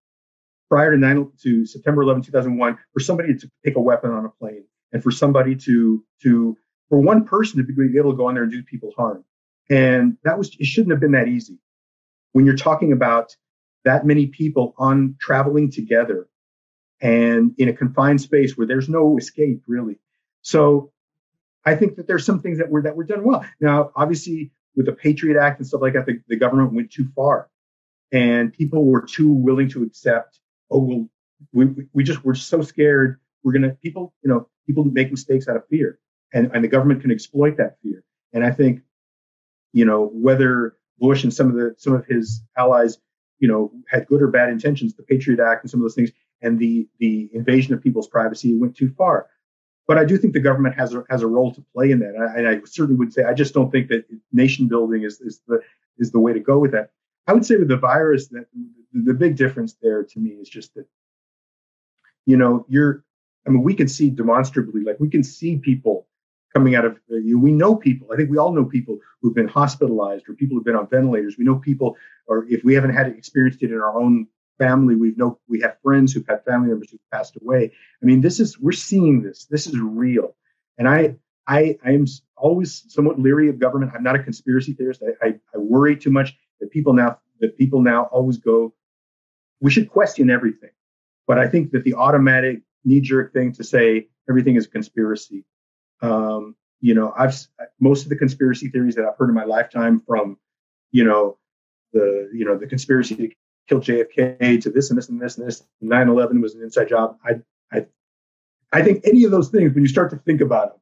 prior to 9 to September 11, 2001, for somebody to take a weapon on a plane and for somebody to to for one person to be able to go on there and do people harm. And that was it shouldn't have been that easy when you're talking about that many people on traveling together and in a confined space where there's no escape really. So I think that there's some things that were that were done well. Now, obviously, with the Patriot Act and stuff like that, the, the government went too far, and people were too willing to accept. Oh, well, we we just we're so scared. We're gonna people, you know, people make mistakes out of fear, and and the government can exploit that fear. And I think, you know, whether Bush and some of the some of his allies, you know, had good or bad intentions. The Patriot Act and some of those things, and the the invasion of people's privacy went too far. But I do think the government has a, has a role to play in that, and I, I certainly would say I just don't think that nation building is, is the is the way to go with that. I would say with the virus that the, big difference there to me is just that, you know, you're. I mean, we can see demonstrably, like we can see people coming out of uh, we know people i think we all know people who've been hospitalized or people who've been on ventilators we know people or if we haven't had experienced it in our own family We've know we have friends who've had family members who've passed away. I mean this is we're seeing this. This is real. And i i i am always somewhat leery of government. I'm not a conspiracy theorist. I i, I worry too much that people now that people now always go we should question everything. But i think that the automatic knee-jerk thing to say everything is a conspiracy. Um, you know, I've most of the conspiracy theories that I've heard in my lifetime, from you know the you know the conspiracy to kill JFK to this and this and this and this. 9/11 was an inside job. I I I think any of those things when you start to think about them.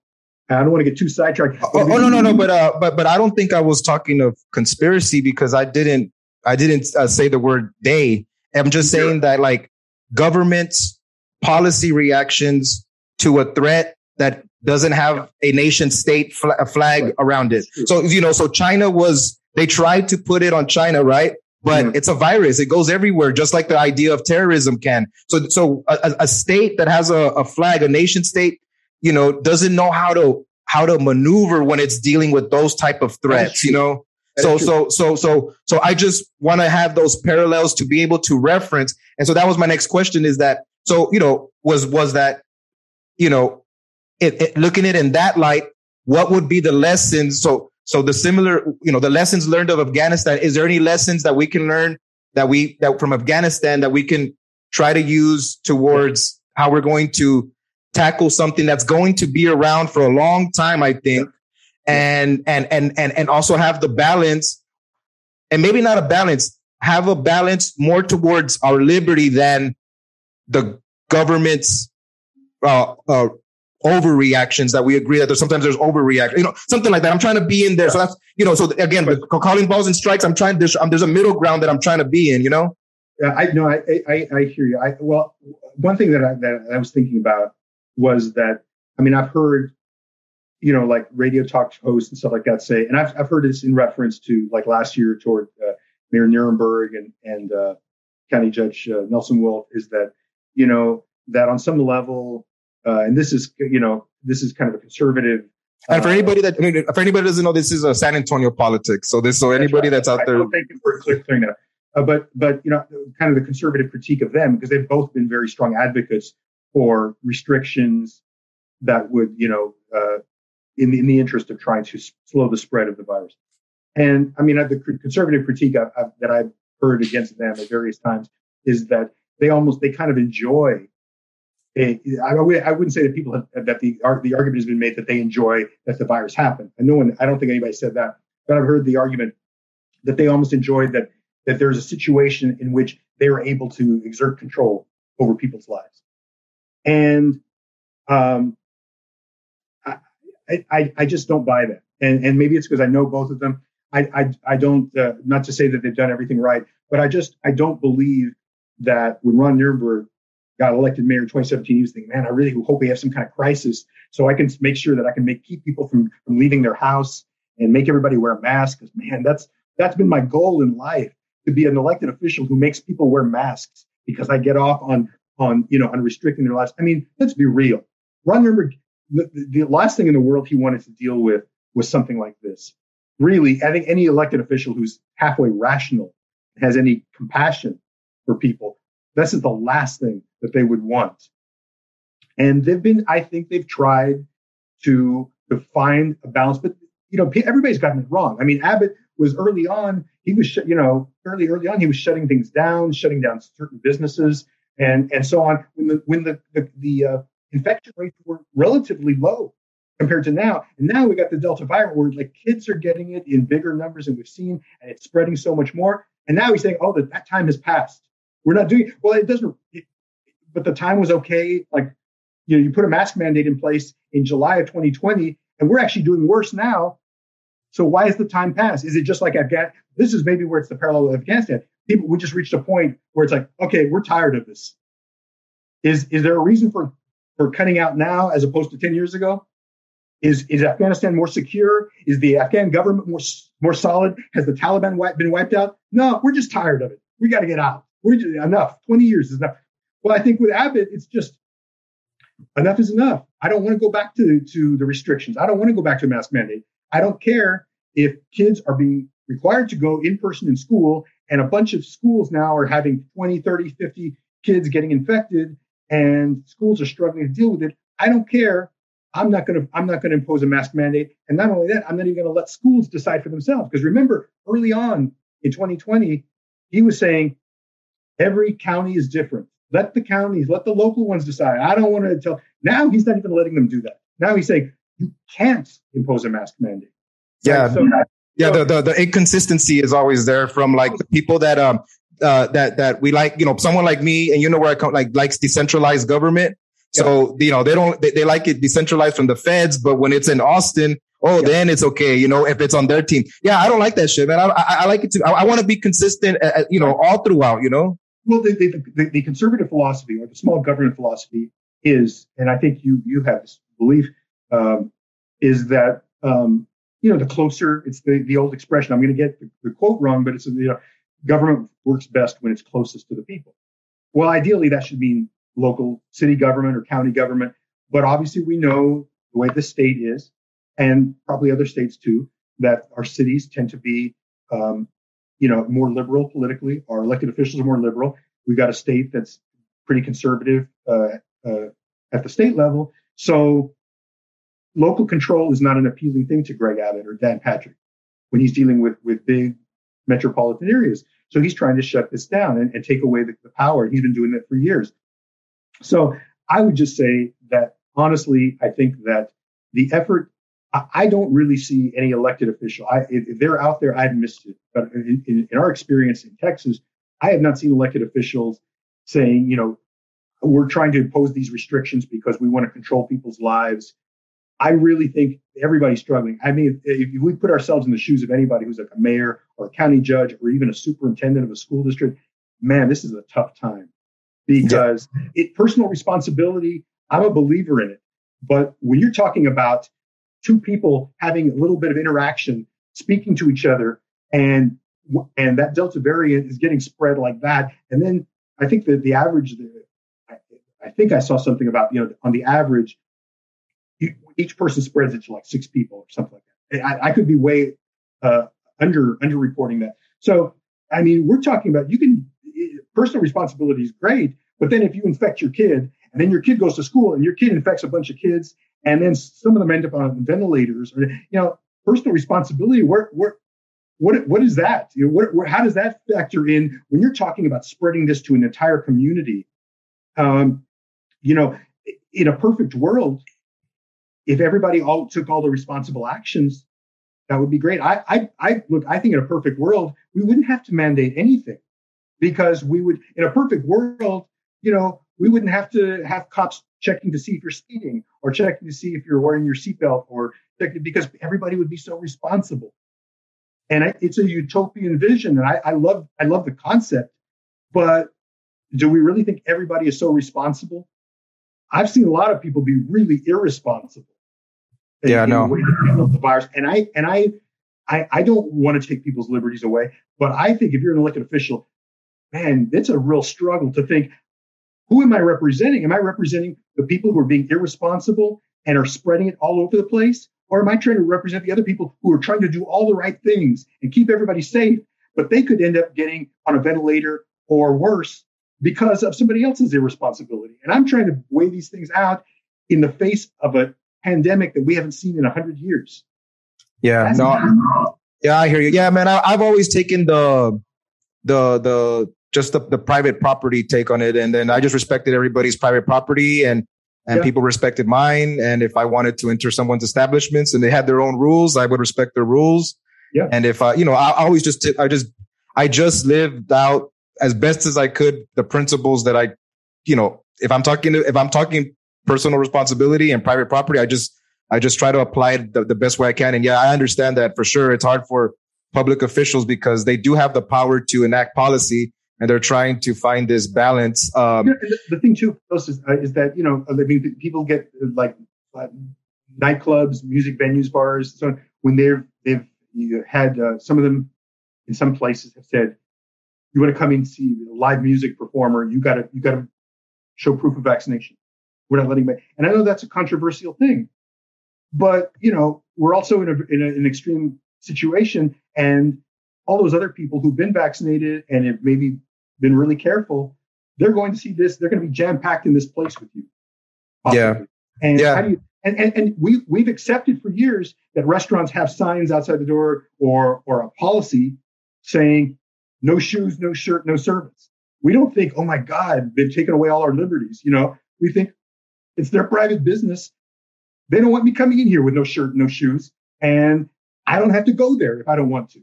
I don't want to get too sidetracked. Oh, oh no no no, but uh, but but I don't think I was talking of conspiracy because I didn't I didn't uh, say the word they. I'm just saying that like government's policy reactions to a threat that doesn't have a nation state fl- flag around it. So, you know, so China was, they tried to put it on China, right? But mm-hmm. it's a virus. It goes everywhere, just like the idea of terrorism can. So, so a, a state that has a, a flag, a nation state, you know, doesn't know how to, how to maneuver when it's dealing with those type of threats, you know? So, so, so, so, so I just want to have those parallels to be able to reference. And so that was my next question is that, so, you know, was, was that, you know, it, it, looking at it in that light, what would be the lessons? So, so the similar, you know, the lessons learned of Afghanistan. Is there any lessons that we can learn that we that from Afghanistan that we can try to use towards how we're going to tackle something that's going to be around for a long time, I think. And, and, and, and, and also have the balance and maybe not a balance, have a balance more towards our liberty than the government's, uh, uh, overreactions that we agree that there's sometimes there's overreaction, you know, something like that. I'm trying to be in there. So that's, you know, so again, but calling balls and strikes, I'm trying, there's, um, there's a middle ground that I'm trying to be in, you know? Yeah, I know. I, I, I hear you. I, well, one thing that I, that I was thinking about was that, I mean, I've heard, you know, like radio talk hosts and stuff like that say, and I've, I've heard this in reference to like last year toward uh, Mayor Nirenberg and, and uh, County Judge uh, Nelson Wolff is that, you know, that on some level, uh, and this is, you know, this is kind of a conservative. And for uh, anybody that, I mean, for anybody that doesn't know, this is a San Antonio politics. So this, so anybody that's, right. that's out there. Thank you for clearing that. Uh, but but you know, kind of the conservative critique of them because they've both been very strong advocates for restrictions that would you know uh, in the in the interest of trying to slow the spread of the virus. And I mean, the conservative critique I've, I've, that I've heard against them at various times is that they almost they kind of enjoy I, I wouldn't say that people have, that the the argument has been made that they enjoy that the virus happened, and no one. I don't think anybody said that, but I've heard the argument that they almost enjoyed that that there's a situation in which they are able to exert control over people's lives, and um, I, I I just don't buy that, and and maybe it's because I know both of them. I I, I don't uh, not to say that they've done everything right, but I just I don't believe that when Ron Nirenberg got elected mayor in 2017, he was thinking, man, I really hope we have some kind of crisis so I can make sure that I can make keep people from, from leaving their house and make everybody wear a mask. Because man, that's that's been my goal in life to be an elected official who makes people wear masks because I get off on on you know on restricting their lives. I mean, let's be real. Ron Nirenberg, the, the last thing in the world he wanted to deal with was something like this. Really, I think any elected official who's halfway rational has any compassion for people, this is the last thing that they would want. And they've been, I think they've tried to, to find a balance, but you know, everybody's gotten it wrong. I mean, Abbott was early on, he was, you know, early, early on, he was shutting things down, shutting down certain businesses and, and so on. When the, when the, the, the uh, infection rates were relatively low compared to now. And now we got the Delta variant where like kids are getting it in bigger numbers than we've seen and it's spreading so much more. And now he's saying, oh, that, that time has passed. We're not doing, well, it doesn't, it, but the time was okay. Like, you know, you put a mask mandate in place in July of 2020, and we're actually doing worse now. So why has the time passed? Is it just like Afghan? This is maybe where it's the parallel of Afghanistan. People, we just reached a point where it's like, okay, we're tired of this. Is is there a reason for for cutting out now as opposed to 10 years ago? Is is Afghanistan more secure? Is the Afghan government more more solid? Has the Taliban been wiped out? No, we're just tired of it. We got to get out. We're just, enough. 20 years is enough. Well, I think with Abbott, it's just enough is enough. I don't want to go back to, to the restrictions. I don't want to go back to a mask mandate. I don't care if kids are being required to go in person in school and a bunch of schools now are having 20, 30, 50 kids getting infected and schools are struggling to deal with it. I don't care. I'm not going to I'm not going to impose a mask mandate. And not only that, I'm not even going to let schools decide for themselves. Because remember, early on in 2020, he was saying every county is different. Let the counties, let the local ones decide. I don't want to tell. Now he's not even letting them do that. Now he's saying you can't impose a mask mandate. Yeah. So, yeah. So, the, the, the inconsistency is always there from like the people that, um, uh, that, that we like, you know, someone like me and you know where I come, like likes decentralized government. So, you know, they don't, they, they like it decentralized from the feds, but when it's in Austin, oh, yeah. then it's okay. You know, if it's on their team. Yeah. I don't like that shit, man. I, I, I like it too. I, I want to be consistent, uh, uh, you know, all throughout, you know? Well, the, the, the, conservative philosophy or the small government philosophy is, and I think you you have this belief, um, is that um, you know the closer it's the, the old expression. I'm going to get the, the, quote wrong, but it's you know government works best when it's closest to the people. Well, ideally that should mean local city government or county government, but obviously we know the way the state is, and probably other states too, that our cities tend to be um, you know, more liberal politically. Our elected officials are more liberal. We've got a state that's pretty conservative uh, uh, at the state level. So local control is not an appealing thing to Greg Abbott or Dan Patrick when he's dealing with, with big metropolitan areas. So he's trying to shut this down and, and take away the, the power. He's been doing that for years. So I would just say that honestly, I think that the effort, I, don't really see any elected official. I, if, if, they're out there, I've missed it. But in, in, in our experience in Texas, I have not seen elected officials saying, you know, we're trying to impose these restrictions because we want to control people's lives. I really think everybody's struggling. I mean, if, if, we put ourselves in the shoes of anybody who's like a mayor or a county judge or even a superintendent of a school district, man, this is a tough time because yeah. it personal responsibility. I'm a believer in it, but when you're talking about two people having a little bit of interaction, speaking to each other, and and that Delta variant is getting spread like that, and then I think that the average, I, I think I saw something about you know on the average, each person spreads it to like six people or something like that. I, I could be way uh, under under reporting that. So I mean, we're talking about you can personal responsibility is great, but then if you infect your kid and then your kid goes to school and your kid infects a bunch of kids. And then some of them end up on ventilators or you know personal responsibility. Where where what what is that? You know what, how does that factor in when you're talking about spreading this to an entire community? Um, you know in a perfect world if everybody all took all the responsible actions that would be great. I, I i look i think in a perfect world we wouldn't have to mandate anything because we would, in a perfect world, you know, we wouldn't have to have cops checking to see if you're speeding or checking to see if you're wearing your seatbelt or checking because everybody would be so responsible. And it's a utopian vision, and I, I love I love the concept, but do we really think everybody is so responsible? I've seen a lot of people be really irresponsible. Yeah, no. The virus, and I and I, I I don't want to take people's liberties away, but I think if you're an elected official, man, it's a real struggle to think who am I representing? Am I representing the people who are being irresponsible and are spreading it all over the place? Or am I trying to represent the other people who are trying to do all the right things and keep everybody safe, but they could end up getting on a ventilator or worse because of somebody else's irresponsibility? And I'm trying to weigh these things out in the face of a pandemic that we haven't seen in 100 years. Yeah, That's no, yeah, I hear you. Yeah, man, I, I've always taken the the the just the, the private property take on it. And then I just respected everybody's private property and and yeah. people respected mine. And if I wanted to enter someone's establishments and they had their own rules, I would respect their rules. Yeah. And if I, you know, I, I always just, I just, I just lived out as best as I could the principles that I, you know, if I'm talking to, if I'm talking personal responsibility and private property, I just, I just try to apply it the, the best way I can. And yeah, I understand that for sure. It's hard for public officials because they do have the power to enact policy and they're trying to find this balance. Um, the, thing too is, uh, is that you know I mean people get uh, like uh, nightclubs, music venues, bars, so when they've they've had uh, some of them in some places have said you want to come and see a live music performer, you got to you got to show proof of vaccination. We're not letting, me and I know that's a controversial thing, but you know we're also in, a, in a, an extreme situation, and all those other people who've been vaccinated and have maybe been really careful, they're going to see this. They're going to be jam packed in this place with you. Possibly. Yeah. And yeah. how do you? And, and, and we we've accepted for years that restaurants have signs outside the door or or a policy saying no shoes, no shirt, no service. We don't think, oh my God, they've taken away all our liberties. You know, we think it's their private business. They don't want me coming in here with no shirt, no shoes, and I don't have to go there if I don't want to.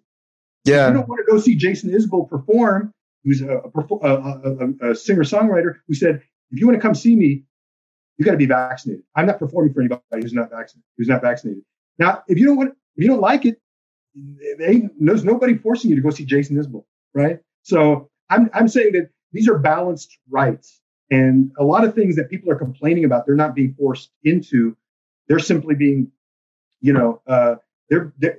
Yeah. If you don't want to go see Jason Isbell perform, who's a, a, a, a singer songwriter, who said, if you want to come see me, you got to be vaccinated. I'm not performing for anybody who's not vaccinated. Who's not vaccinated. Now, if you don't want, if you don't like it, they, there's nobody forcing you to go see Jason Isbell, right? So I'm I'm saying that these are balanced rights, and a lot of things that people are complaining about, they're not being forced into. They're simply being, you know, uh, they're, they're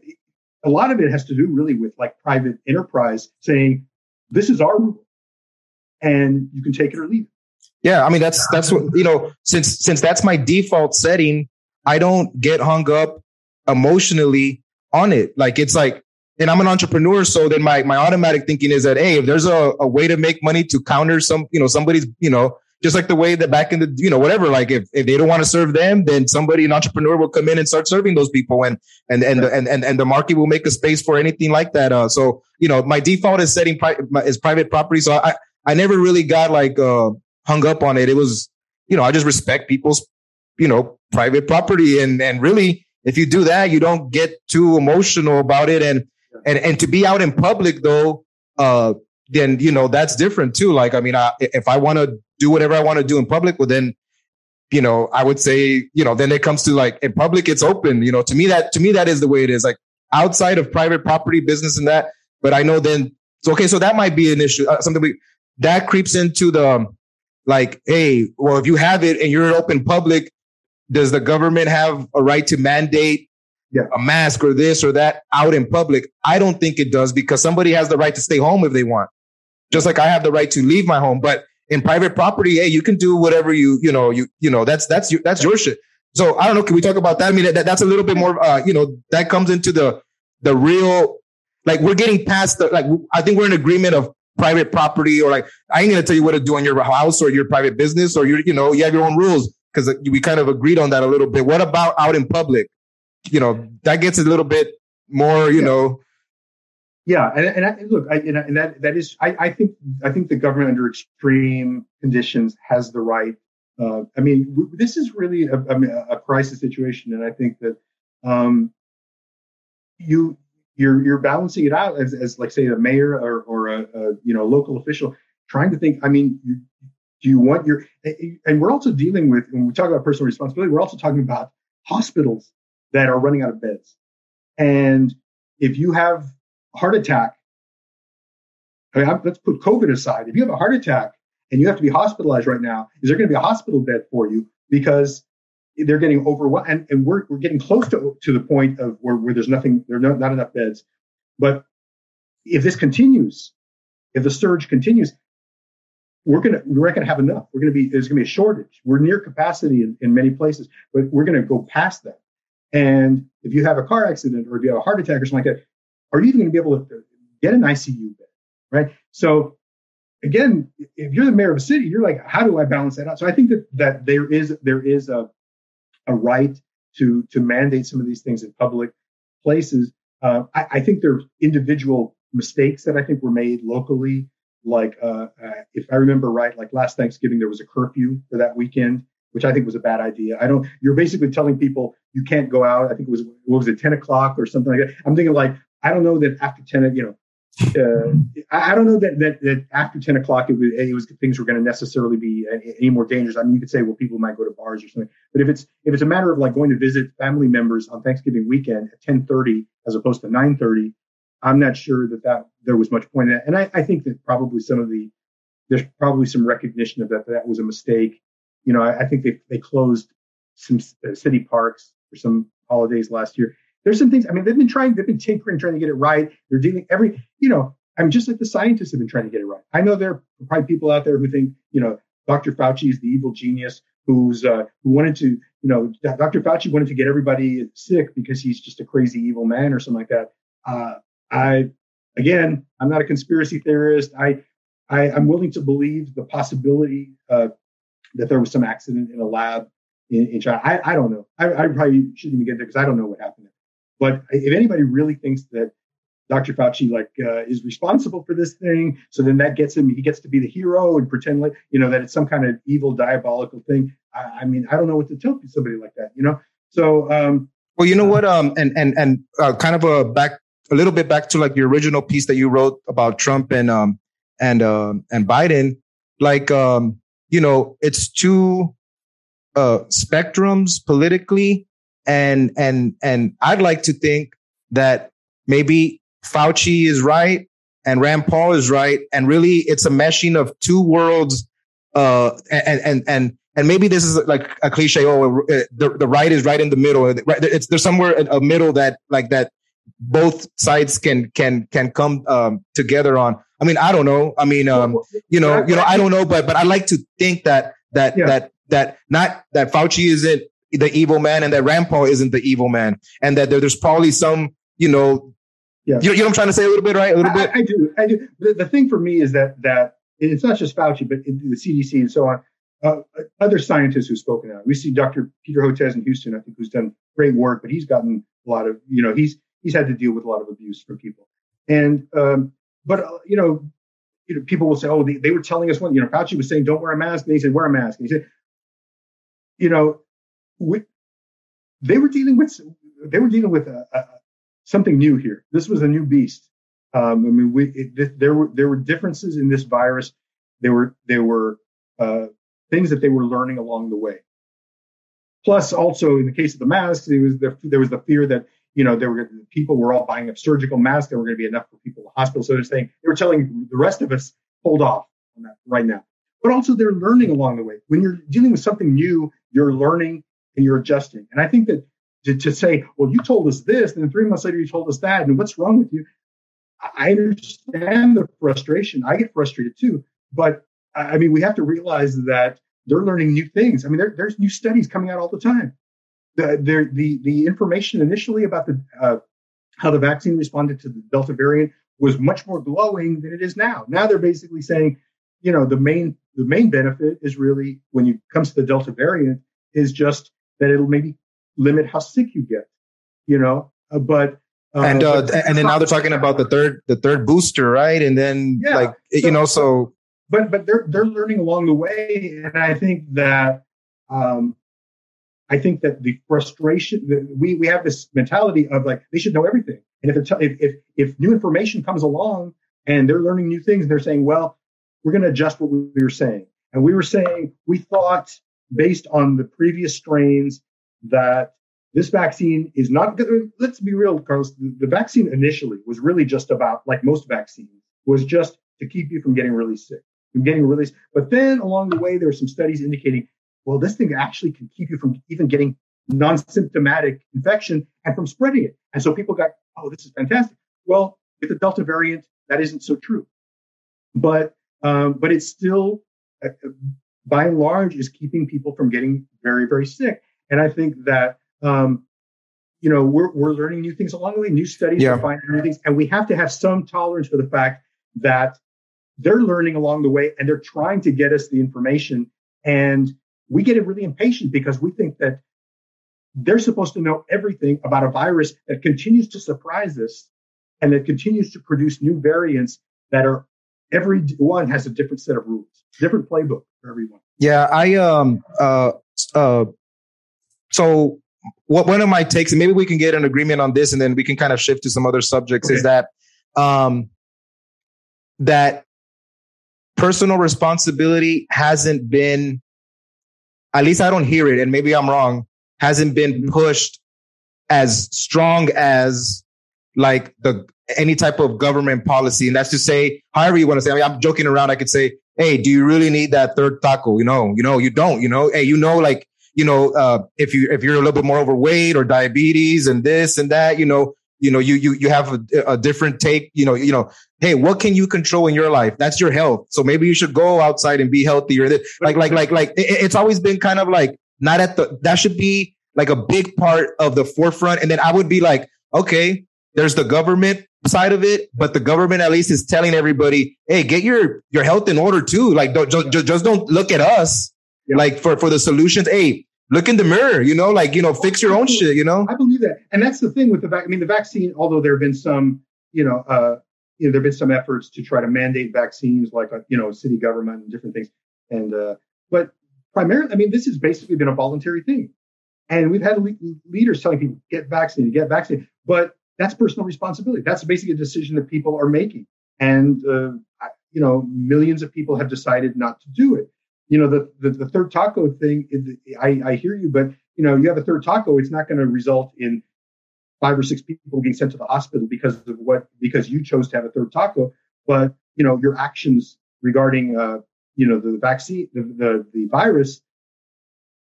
a lot of it has to do really with like private enterprise saying, this is our rule and you can take it or leave it. Yeah. I mean, that's, that's what, you know, since, since that's my default setting, I don't get hung up emotionally on it. Like it's like, and I'm an entrepreneur. So then my, my automatic thinking is that, Hey, if there's a, a way to make money to counter some, you know, somebody's, you know, just like the way that back in the, you know, whatever, like if, if they don't want to serve them, then somebody, an entrepreneur will come in and start serving those people and, and, and, and, and, and the market will make a space for anything like that. Uh, so, you know, my default is setting pri- is private property. So I, I never really got like, uh, hung up on it. It was, you know, I just respect people's, you know, private property. And, and really, if you do that, you don't get too emotional about it. And, and, and to be out in public though, uh, then, you know, that's different too. Like, I mean, I, if I want to do whatever I want to do in public, well, then, you know, I would say, you know, then it comes to like in public, it's open, you know, to me, that, to me, that is the way it is like outside of private property business and that. But I know then, so, okay, so that might be an issue, uh, something we, that creeps into the, like, hey, well, if you have it and you're in open public, does the government have a right to mandate yeah. a mask or this or that out in public? I don't think it does because somebody has the right to stay home if they want. Just like I have the right to leave my home, but in private property, hey, you can do whatever you, you know, you, you know, that's, that's your, that's your shit. So I don't know. Can we talk about that? I mean, that, that's a little bit more, uh, you know, that comes into the, the real, like we're getting past the, like, I think we're in agreement of private property or like, I ain't to tell you what to do on your house or your private business or you, you know, you have your own rules because we kind of agreed on that a little bit. What about out in public? You know, that gets a little bit more, you yeah. know. Yeah, and, and I, look, I, and, and that that is, I, I think, I think the government under extreme conditions has the right. Uh, I mean, w- this is really a, a, crisis situation, and I think that um, you you're you're balancing it out as, as like say a mayor or or a, a you know local official trying to think. I mean, do you want your, and we're also dealing with, when we talk about personal responsibility, we're also talking about hospitals that are running out of beds. And if you have heart attack, I mean, let's put COVID aside. If you have a heart attack and you have to be hospitalized right now, is there going to be a hospital bed for you? Because they're getting overwhelmed and, and we're, we're getting close to, to the point of where, where there's nothing, there are not, not enough beds. But if this continues, if the surge continues, we're gonna we're not gonna have enough. We're gonna be there's gonna be a shortage. We're near capacity in, in many places, but we're gonna go past that. And if you have a car accident or if you have a heart attack or something like that, are you even gonna be able to get an ICU bed? Right. So again, if you're the mayor of a city, you're like, how do I balance that out? So I think that that there is there is a a right to to mandate some of these things in public places. Uh, I, I think there's individual mistakes that I think were made locally like uh, uh, if I remember right, like last Thanksgiving there was a curfew for that weekend, which I think was a bad idea. I don't. You're basically telling people you can't go out. I think it was what was it, 10 o'clock or something like that. I'm thinking like I don't know that after 10, you know. Uh, I, don't know that, that that after 10 o'clock it was, it was things were going to necessarily be any more dangerous. I mean, you could say, well, people might go to bars or something, but if it's if it's a matter of like going to visit family members on Thanksgiving weekend at 10:30 as opposed to 9:30, I'm not sure that, that there was much point in that. And I, I think that probably some of the, there's probably some recognition of that, that, that was a mistake. You know, I, I think they, they closed some uh, city parks for some holidays last year. There's some things, I mean, they've been trying, they've been tinkering, trying to get it right. They're dealing every, you know, I'm just like the scientists have been trying to get it right. I know there are probably people out there who think, you know, Dr. Fauci is the evil genius who's uh, who wanted to, you know, Dr. Fauci wanted to get everybody sick because he's just a crazy evil man or something like that. Uh, I, again, I'm not a conspiracy theorist. I, I am willing to believe the possibility uh, that there was some accident in a lab in, in China. I, I don't know. I, I probably shouldn't even get there because I don't know what happened. But if anybody really thinks that Dr. Fauci like uh, is responsible for this thing, so then that gets him. He gets to be the hero and pretend like you know that it's some kind of evil, diabolical thing. I, I mean, I don't know what to tell somebody like that. You know. So. Um, well, you know what? Um, and and and uh, kind of a back a little bit back to like the original piece that you wrote about Trump and um and um and Biden, like um you know it's two uh spectrums politically, and and and I'd like to think that maybe Fauci is right and Rand Paul is right, and really it's a meshing of two worlds. Uh, and and and and maybe this is like a cliche. Oh, the, the right is right in the middle. It's there's somewhere a middle that like that both sides can can can come um, together on. I mean, I don't know. I mean, um, you know, you know, I don't know, but but I like to think that that yeah. that that not that Fauci isn't the evil man and that Rand Paul isn't the evil man, and that there, there's probably some, you know, yeah. you, you know, what I'm trying to say a little bit, right? A little I, bit. I, I do. I do. The, the, thing for me is that that it's not just Fauci, but the CDC and so on. Uh, other scientists who've spoken out. We see Dr. Peter Hotez in Houston, I think, who's done great work, but he's gotten a lot of, you know, he's he's had to deal with a lot of abuse from people. And um, but uh, you know, you know, people will say, oh, they, they were telling us one. You know, Fauci was saying, don't wear a mask, and he said, wear a mask. And he said, you know, we, they were dealing with they were dealing with a, a, something new here. This was a new beast. Um, I mean, we, it, there were there were differences in this virus. There were there were uh, things that they were learning along the way. Plus, also in the case of the masks, it was the, there was the fear that you know there were people were all buying up surgical masks. There were going to be enough for people in the hospital. So they're saying they were telling the rest of us hold off on that right now. But also they're learning along the way. When you're dealing with something new, you're learning and you're adjusting. And I think that to, to say, well, you told us this, and then three months later you told us that, and what's wrong with you? I understand the frustration. I get frustrated too. But I mean, we have to realize that they're learning new things. I mean, there, there's new studies coming out all the time. The, the, the, the information initially about the, uh, how the vaccine responded to the Delta variant was much more glowing than it is now. Now they're basically saying, you know, the main, the main benefit is really when it comes to the Delta variant is just that it'll maybe limit how sick you get, you know, uh, but uh, and uh, and then now they're talking about the third the third booster, right? And then yeah, like so, you know, so but but they're they're learning along the way, and I think that um, I think that the frustration that we we have this mentality of like they should know everything, and if t- if, if if new information comes along and they're learning new things, they're saying, well, we're going to adjust what we were saying, and we were saying we thought based on the previous strains that this vaccine is not good. let's be real carlos the vaccine initially was really just about like most vaccines was just to keep you from getting really sick from getting released. But then along the way, there are some studies indicating, well, this thing actually can keep you from even getting non-symptomatic infection and from spreading it. And so people got, oh, this is fantastic. Well, with the Delta variant, that isn't so true. But um, but it's still, by and large, is keeping people from getting very very sick. And I think that um, you know we're we're learning new things along the way. New studies yeah. are finding new things, and we have to have some tolerance for the fact that they're learning along the way and they're trying to get us the information. And we get it really impatient because we think that they're supposed to know everything about a virus that continues to surprise us and that continues to produce new variants that are every one has a different set of rules, different playbook for everyone. Yeah, I um uh uh so what one of my takes, and maybe we can get an agreement on this, and then we can kind of shift to some other subjects. Okay. Is that um that personal responsibility hasn't been, at least I don't hear it, and maybe I'm wrong, hasn't been pushed as strong as like the any type of government policy. And that's to say, however you want to say, I mean, I'm joking around. I could say, Hey, do you really need that third taco? You know, you know, you don't, you know, Hey, you know, like, you know, uh, if you, if you're a little bit more overweight or diabetes and this and that, you know, you know, you, you, you have a, a different take, you know, you know, Hey, what can you control in your life? That's your health. So maybe you should go outside and be healthier. Like, like, like, like it, it's always been kind of like not at the, that should be like a big part of the forefront. And then I would be like, okay, there's the government side of it, but the government at least is telling everybody, Hey, get your, your health in order too. Like, don't, just, just don't look at us yeah. like for, for the solutions. Hey, look in the mirror, you know, like, you know, fix your own shit, you know? I believe that. And that's the thing with the vaccine. I mean, the vaccine, although there have been some, you know, uh, you know, there have been some efforts to try to mandate vaccines, like, uh, you know, city government and different things. And, uh, but primarily, I mean, this has basically been a voluntary thing. And we've had le- leaders telling people, get vaccinated, get vaccinated. But that's personal responsibility. That's basically a decision that people are making. And, uh, you know, millions of people have decided not to do it you know, the, the, the third taco thing, I, I hear you, but, you know, you have a third taco, it's not going to result in five or six people being sent to the hospital because of what, because you chose to have a third taco. But, you know, your actions regarding, uh, you know, the vaccine, the, the, the virus,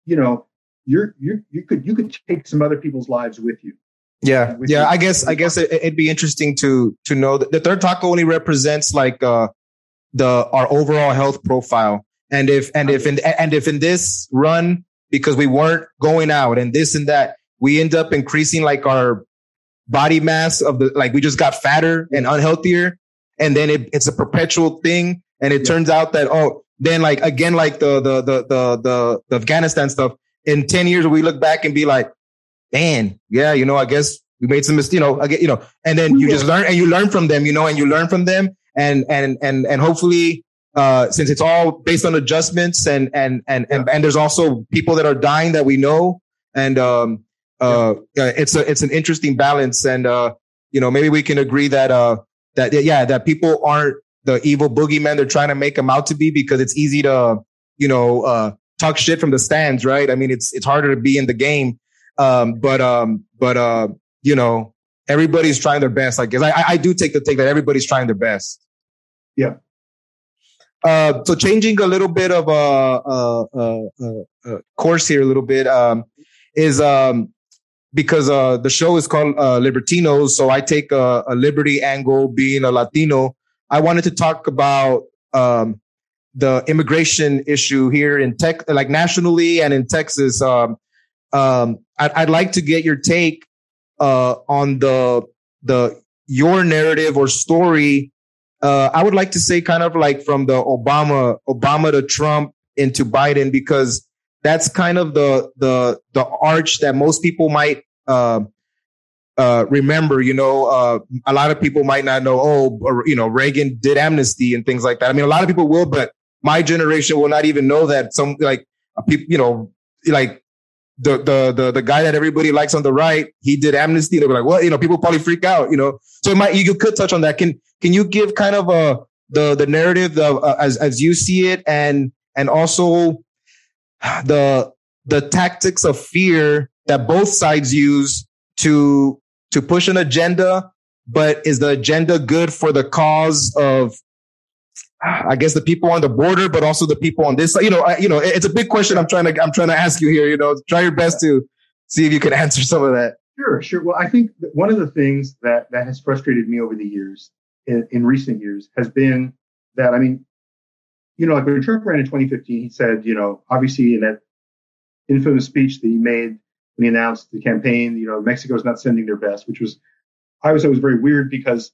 you know, you're, you're, you could, you could take some other people's lives with you. Yeah. Yeah. I guess, I guess it, would be interesting to, to know that the third taco only represents like, uh, the, our overall health profile and if, and if, in, and if in this run, because we weren't going out and this and that, we end up increasing like our body mass of the, like we just got fatter and unhealthier. And then it, it's a perpetual thing. And it yeah. turns out that, oh, then like again, like the, the, the, the, the, the Afghanistan stuff in 10 years, we look back and be like, man, yeah, you know, I guess we made some mistakes, you know, I get, you know, and then you just learn and you learn from them, you know, and you learn from them. And, and, and, and hopefully uh, since it's all based on adjustments and and and and, and there's also people that are dying that we know, and um, uh, it's a it's an interesting balance, and uh, you know maybe we can agree that uh that yeah that people aren't the evil boogeyman they're trying to make them out to be because it's easy to you know uh talk shit from the stands, right? I mean it's it's harder to be in the game, um, but um, but uh, you know everybody's trying their best. I guess I I do take the take that everybody's trying their best. Yeah. Uh, so changing a little bit of a, a, a, a course here, a little bit um, is um, because uh, the show is called uh, Libertinos, so I take a, a, liberty angle, being a Latino. I wanted to talk about um, the immigration issue here in tech, like nationally and in Texas. Um, um, I'd, I'd, like to get your take uh, on the the your narrative or story uh, I would like to say kind of like from the Obama, Obama to Trump into Biden, because that's kind of the, the, the arch that most people might, uh, uh, remember, you know, uh, a lot of people might not know, oh, or, you know, Reagan did amnesty and things like that. I mean, a lot of people will, but my generation will not even know that some, like, people, you know, like the, the, the, the guy that everybody likes on the right, he did amnesty. They were like, well, you know, people probably freak out, you know, so might, you could touch on that. Can, can you give kind of a the the narrative of, uh, as as you see it, and and also the the tactics of fear that both sides use to to push an agenda, but is the agenda good for the cause of I guess the people on the border, but also the people on this. You know, I, you know, it's a big question. I'm trying to I'm trying to ask you here. You know, try your best to see if you can answer some of that. Sure, sure. Well, I think one of the things that that has frustrated me over the years in, in recent years has been that, I mean, you know, like when Trump ran in 2015, he said, you know, obviously in that infamous speech that he made when he announced the campaign, you know, Mexico Mexico's not sending their best, which was, I was always very weird because,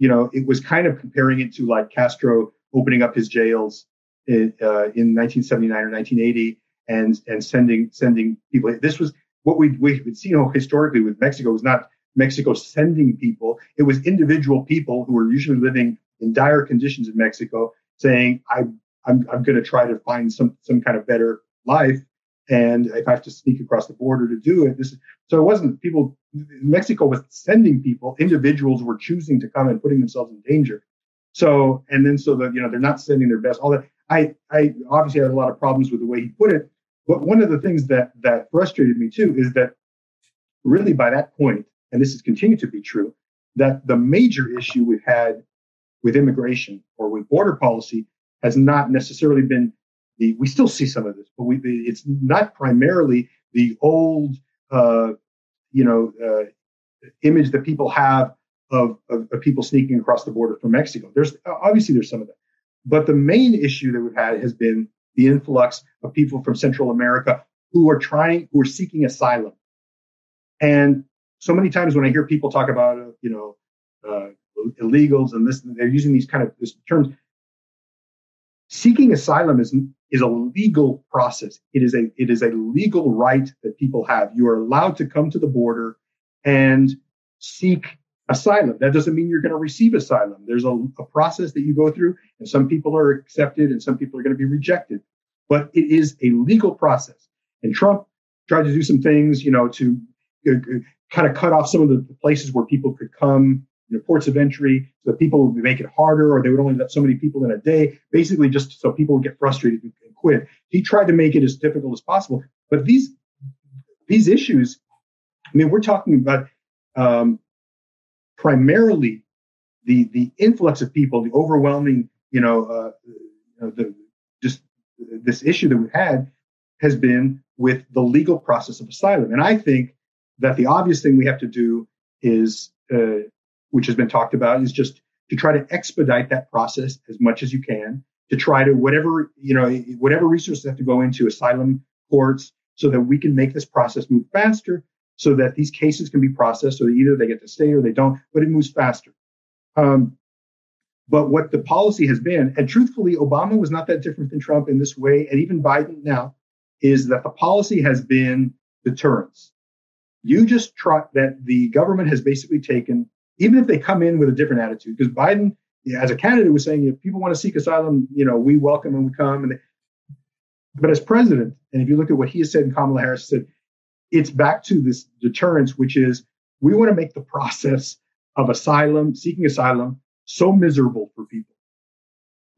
you know, it was kind of comparing it to like Castro opening up his jails in, uh, in 1979 or 1980 and, and sending, sending people. This was what we, we've seen you know, historically with Mexico was not Mexico sending people. It was individual people who were usually living in dire conditions in Mexico saying, I, I'm, I'm going to try to find some, some kind of better life. And if I have to sneak across the border to do it, this is, so it wasn't people, Mexico was sending people, individuals were choosing to come and putting themselves in danger. So, and then so that, you know, they're not sending their best, all that. I, I obviously had a lot of problems with the way he put it. But one of the things that, that frustrated me too is that really by that point, and this has continued to be true, that the major issue we've had with immigration or with border policy has not necessarily been the, we still see some of this, but we, it's not primarily the old, uh, you know, uh, image that people have of, of, of, people sneaking across the border from Mexico. There's obviously there's some of that, but the main issue that we've had has been the influx of people from Central America who are trying, who are seeking asylum. And so many times when I hear people talk about, uh, you know, uh, illegals and this, they're using these kind of terms. Seeking asylum is is a legal process. It is a it is a legal right that people have. You are allowed to come to the border and seek asylum. That doesn't mean you're going to receive asylum. There's a, a process that you go through, and some people are accepted and some people are going to be rejected. But it is a legal process. And Trump tried to do some things, you know, to uh, kind of cut off some of the places where people could come, you know, ports of entry, so that people would make it harder, or they would only let so many people in a day, basically just so people would get frustrated and quit. He tried to make it as difficult as possible. But these these issues, I mean, we're talking about um, primarily the the influx of people, the overwhelming, you know, uh, you know the just this issue that we've had has been with the legal process of asylum, and I think that the obvious thing we have to do is, uh, which has been talked about, is just to try to expedite that process as much as you can. To try to whatever you know, whatever resources have to go into asylum courts, so that we can make this process move faster, so that these cases can be processed, so that either they get to stay or they don't, but it moves faster. Um, but what the policy has been, and truthfully, Obama was not that different than Trump in this way, and even Biden now, is that the policy has been deterrence. You just try that the government has basically taken, even if they come in with a different attitude, because Biden as a candidate was saying, if people want to seek asylum, you know, we welcome and we come. And but as president, and if you look at what he has said and Kamala Harris said, it's back to this deterrence, which is we want to make the process of asylum, seeking asylum, so miserable for people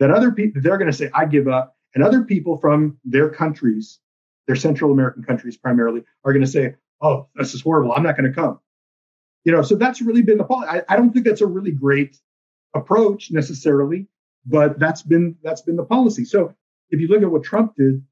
that other people they're going to say, I give up. And other people from their countries, their Central American countries primarily, are going to say, Oh, this is horrible. I'm not going to come. You know, so that's really been the policy. I, I don't think that's a really great approach necessarily, but that's been that's been the policy. So if you look at what Trump did,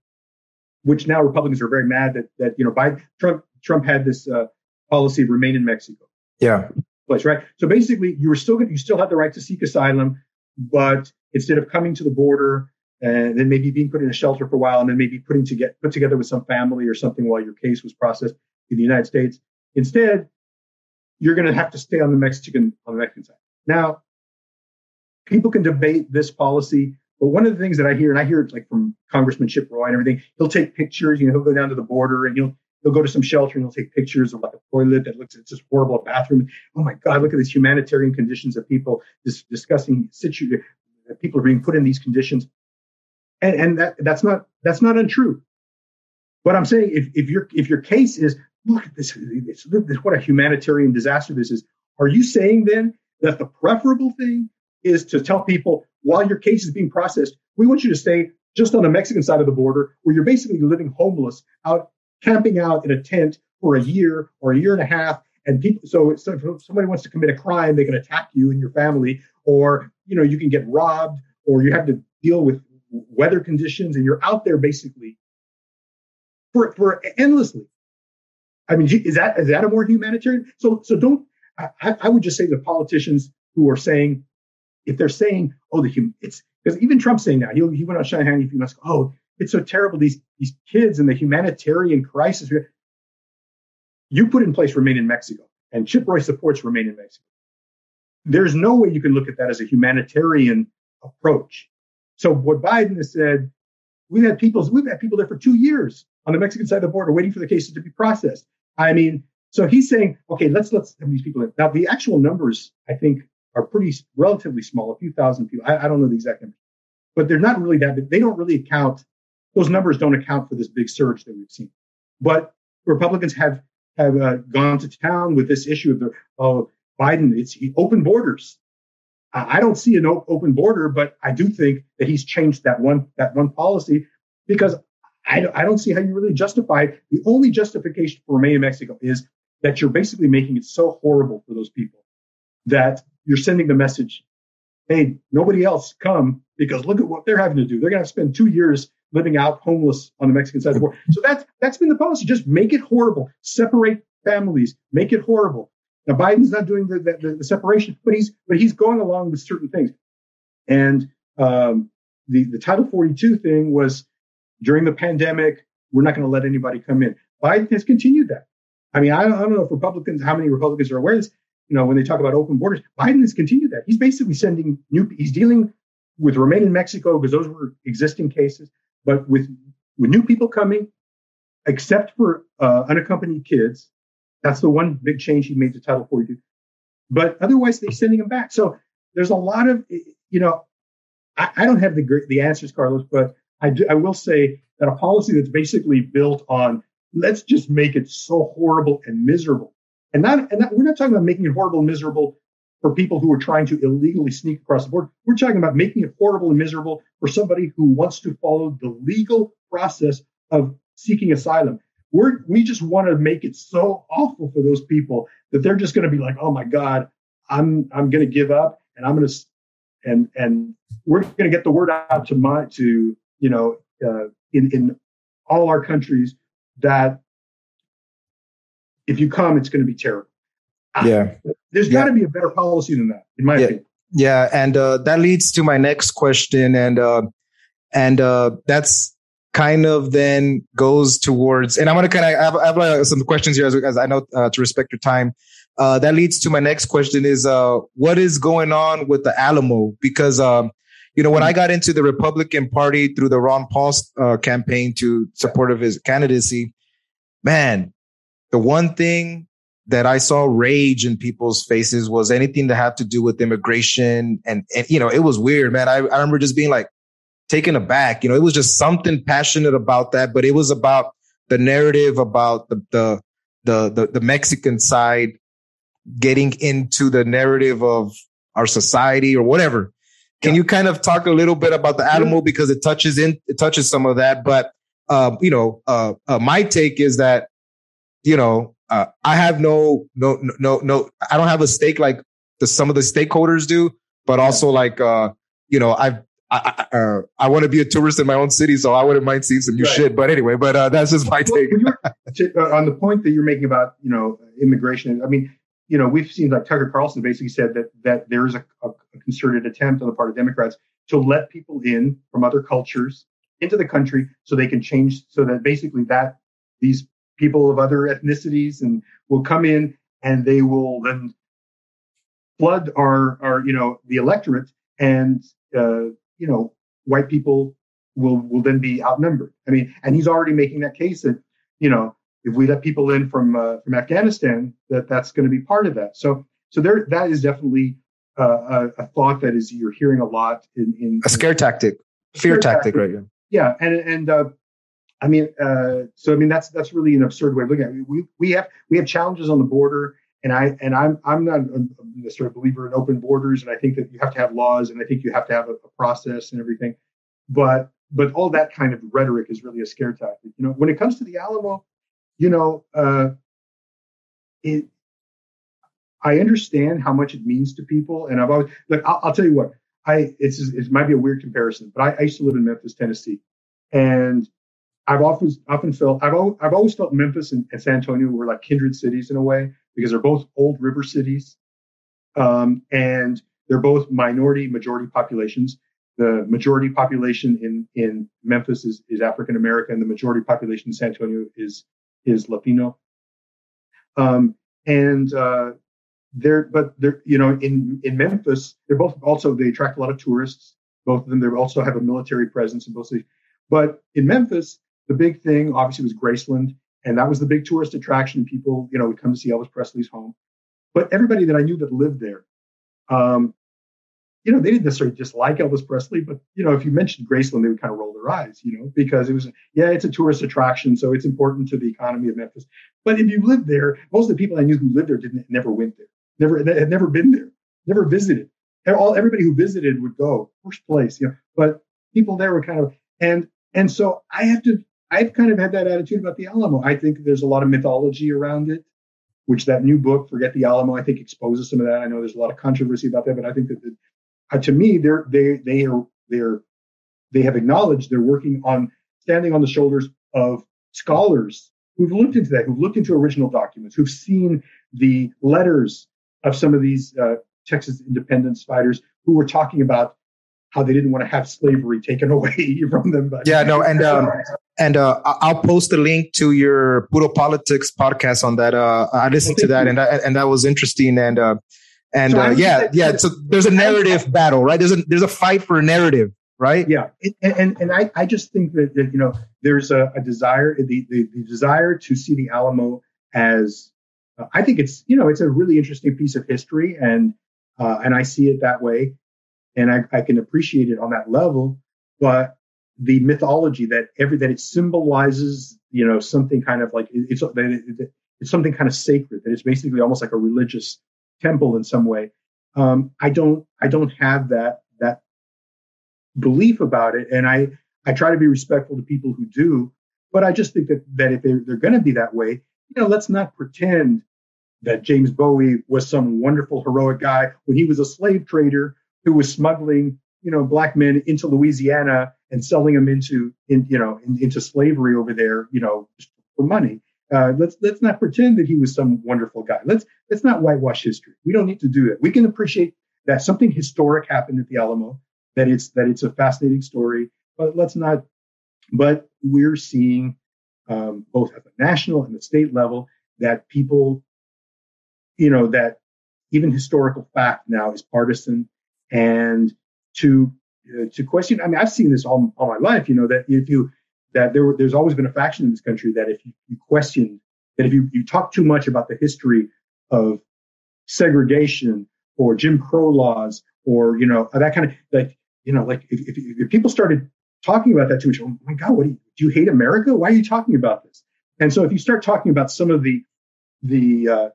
which now Republicans are very mad that that you know by Trump Trump had this uh, policy of remain in Mexico. Yeah. Place right. So basically, you were still you still had the right to seek asylum, but instead of coming to the border and then maybe being put in a shelter for a while and then maybe putting to get put together with some family or something while your case was processed in the United States, instead you're going to have to stay on the Mexican on the Mexican side. Now, people can debate this policy, but one of the things that I hear, and I hear it like from Congressman Chip Roy and everything, he'll take pictures. You know, he'll go down to the border and he'll he'll go to some shelter and he'll take pictures of like a toilet that looks it's just horrible, a bathroom. Oh my God, look at these humanitarian conditions of people dis- discussing situ that people are being put in these conditions. And, and that that's not that's not untrue. But I'm saying if, if your if your case is look at this, this, this what a humanitarian disaster this is, are you saying then that the preferable thing is to tell people while your case is being processed, we want you to stay just on the Mexican side of the border where you're basically living homeless out camping out in a tent for a year or a year and a half. And people, so, so if somebody wants to commit a crime, they can attack you and your family, or you know, you can get robbed, or you have to deal with weather conditions, and you're out there basically for for endlessly. I mean, is that is that a more humanitarian? So so don't. I, I would just say the politicians who are saying, if they're saying, oh, the human, it's because even Trump's saying now, he, he went on Sean Hannity a few months ago, oh, it's so terrible. These these kids and the humanitarian crisis. You put in place Remain in Mexico, and Chip Roy supports Remain in Mexico. There's no way you can look at that as a humanitarian approach. So what Biden has said, we've had people we've had people there for two years on the Mexican side of the border waiting for the cases to be processed. I mean, so he's saying, okay, let's let's these people in. Now the actual numbers, I think, are pretty relatively small, a few thousand people. I, I don't know the exact number, but they're not really that. Big. They don't really account those numbers don't account for this big surge that we've seen. But Republicans have have uh, gone to town with this issue of the oh Biden. It's open borders. I don't see an open border, but I do think that he's changed that one that one policy because I, I don't see how you really justify it. The only justification for remaining in Mexico is that you're basically making it so horrible for those people that you're sending the message, hey, nobody else come because look at what they're having to do. They're going to spend two years living out homeless on the Mexican side of the border. So that's that's been the policy. Just make it horrible. Separate families. Make it horrible. Now Biden's not doing the, the, the separation, but he's but he's going along with certain things. And um, the the Title 42 thing was during the pandemic. We're not going to let anybody come in. Biden has continued that. I mean, I, I don't know if Republicans, how many Republicans are aware of this. You know, when they talk about open borders, Biden has continued that. He's basically sending new. He's dealing with remain in Mexico because those were existing cases. But with with new people coming, except for uh, unaccompanied kids, that's the one big change he made to Title 42. But otherwise, they're sending them back. So there's a lot of, you know, I, I don't have the the answers, Carlos, but I do, I will say that a policy that's basically built on let's just make it so horrible and miserable, and not and not, we're not talking about making it horrible and miserable for people who are trying to illegally sneak across the border. We're talking about making it horrible and miserable for somebody who wants to follow the legal process of seeking asylum. We're, we just want to make it so awful for those people that they're just going to be like, oh my God, I'm, I'm going to give up and I'm going to, and, and we're going to get the word out to my, to, you know, uh, in, in all our countries that if you come, it's going to be terrible. Yeah. There's got to be a better policy than that, in my yeah. opinion. Yeah, and uh, that leads to my next question, and uh, and uh, that's kind of then goes towards, and I'm gonna kind of have, have uh, some questions here as, as I know uh, to respect your time. Uh, that leads to my next question: is what is going on with the Alamo? Because um, you know, when I mm. got into the Republican Party through the Ron Paul uh, campaign to support of his candidacy, man, the one thing that I saw rage in people's faces was anything that had to do with immigration. And, and you know, it was weird, man. I, I remember just being like taken aback. You know, it was just something passionate about that, but it was about the narrative about the, the, the, the, the Mexican side getting into the narrative of our society or whatever. Can yeah. you kind of talk a little bit about the Alamo because it touches in, it touches some of that, but, uh, you know, uh, uh, my take is that, you know, uh, I have no, no, no, no, I don't have a stake like the, some of the stakeholders do, but also like, uh, you know, I've, I, I, uh, I want to be a tourist in my own city, so I wouldn't mind seeing some new right. shit. But anyway, but uh, that's just my take. Uh, on the point that you're making about you know immigration, I mean, you know, we've seen like Tucker Carlson basically said that that there is a, a, concerted attempt on the part of Democrats to let people in from other cultures into the country so they can change, so that basically that these people of other ethnicities and will come in and they will then flood our our you know the electorate and uh, you know white people will will then be outnumbered. I mean, and he's already making that case that you know if we let people in from uh, from Afghanistan, that that's going to be part of that. So so there that is definitely uh, a, a, thought that is you're hearing a lot in, in a scare tactic, fear tactic, tactic, right? Yeah, yeah, and and uh, I mean, uh, so I mean that's that's really an absurd way of looking at it. We we have we have challenges on the border, and I and I'm I'm not a sort of believer in open borders, and I think that you have to have laws, and I think you have to have a, a process and everything, but but all that kind of rhetoric is really a scare tactic. You know, when it comes to the Alamo, you know, uh, it. I understand how much it means to people, and I've always like I'll, I'll tell you what I it's it might be a weird comparison, but I, I used to live in Memphis, Tennessee, and I've often often felt I've always, I've always felt Memphis and, and, San Antonio were like kindred cities in a way because they're both old river cities, um, and they're both minority majority populations. The majority population in in Memphis is, is African American. The majority population in San Antonio is is Latino. Um, and uh, they're, but they're, you know, in in Memphis, they're both also they attract a lot of tourists. Both of them, they also have a military presence in both cities. But in Memphis, the big thing obviously was Graceland, and that was the big tourist attraction. People, you know, would come to see Elvis Presley's home. But everybody that I knew that lived there, um, you know, they didn't necessarily just like Elvis Presley, but you know, if you mentioned Graceland, they would kind of roll their eyes, you know, because it was, yeah, it's a tourist attraction, so it's important to the economy of Memphis. But if you lived there, most of the people I knew who lived there didn't never went there, never had never been there, never visited. All everybody who visited would go first place, you know. But people there were kind of and and so I have to, I've kind of had that attitude about the Alamo. I think there's a lot of mythology around it which that new book, Forget the Alamo, I think exposes some of that. I know there's a lot of controversy about that, but I think that the, uh, to me, they're they they are they're they have acknowledged they're working on standing on the shoulders of scholars who've looked into that, who've looked into original documents, who've seen the letters of some of these uh, Texas independence fighters who were talking about how they didn't want to have slavery taken away from them. But, yeah, no, and um, and uh, I'll post a link to your Puro Politics podcast on that. Uh, I listened to that, and that, and that was interesting. And uh, and so uh, yeah, yeah. So there's a narrative battle, right? There's a there's a fight for a narrative, right? Yeah, and and, and I, I just think that, that you know there's a, a desire the, the, the desire to see the Alamo as uh, I think it's you know it's a really interesting piece of history, and uh, and I see it that way, and I, I can appreciate it on that level. But the mythology that every that it symbolizes you know something kind of like it's it's something kind of sacred that it's basically almost like a religious temple in some way. Um, I don't I don't have that that belief about it, and I I try to be respectful to people who do. But I just think that that if they're, they're going to be that way, you know, let's not pretend that James Bowie was some wonderful heroic guy when he was a slave trader who was smuggling you know black men into Louisiana and selling them into in, you know in, into slavery over there you know for money. Uh, let's let's not pretend that he was some wonderful guy. Let's let's not whitewash history. We don't need to do that. We can appreciate that something historic happened at the Alamo. That it's that it's a fascinating story, but let's not. But we're seeing um, both at the national and the state level that people, you know, that even historical fact now is partisan, and to uh, to question. I mean, I've seen this all all my life. You know that if you that there were, there's always been a faction in this country that if you, you question that if you, you talk too much about the history of segregation or Jim Crow laws or, you know, that kind of like, you know, like if, if, if people started talking about that too other, oh my God, what do you, do you hate America? Why are you talking about this? And so if you start talking about some of the, the, uh,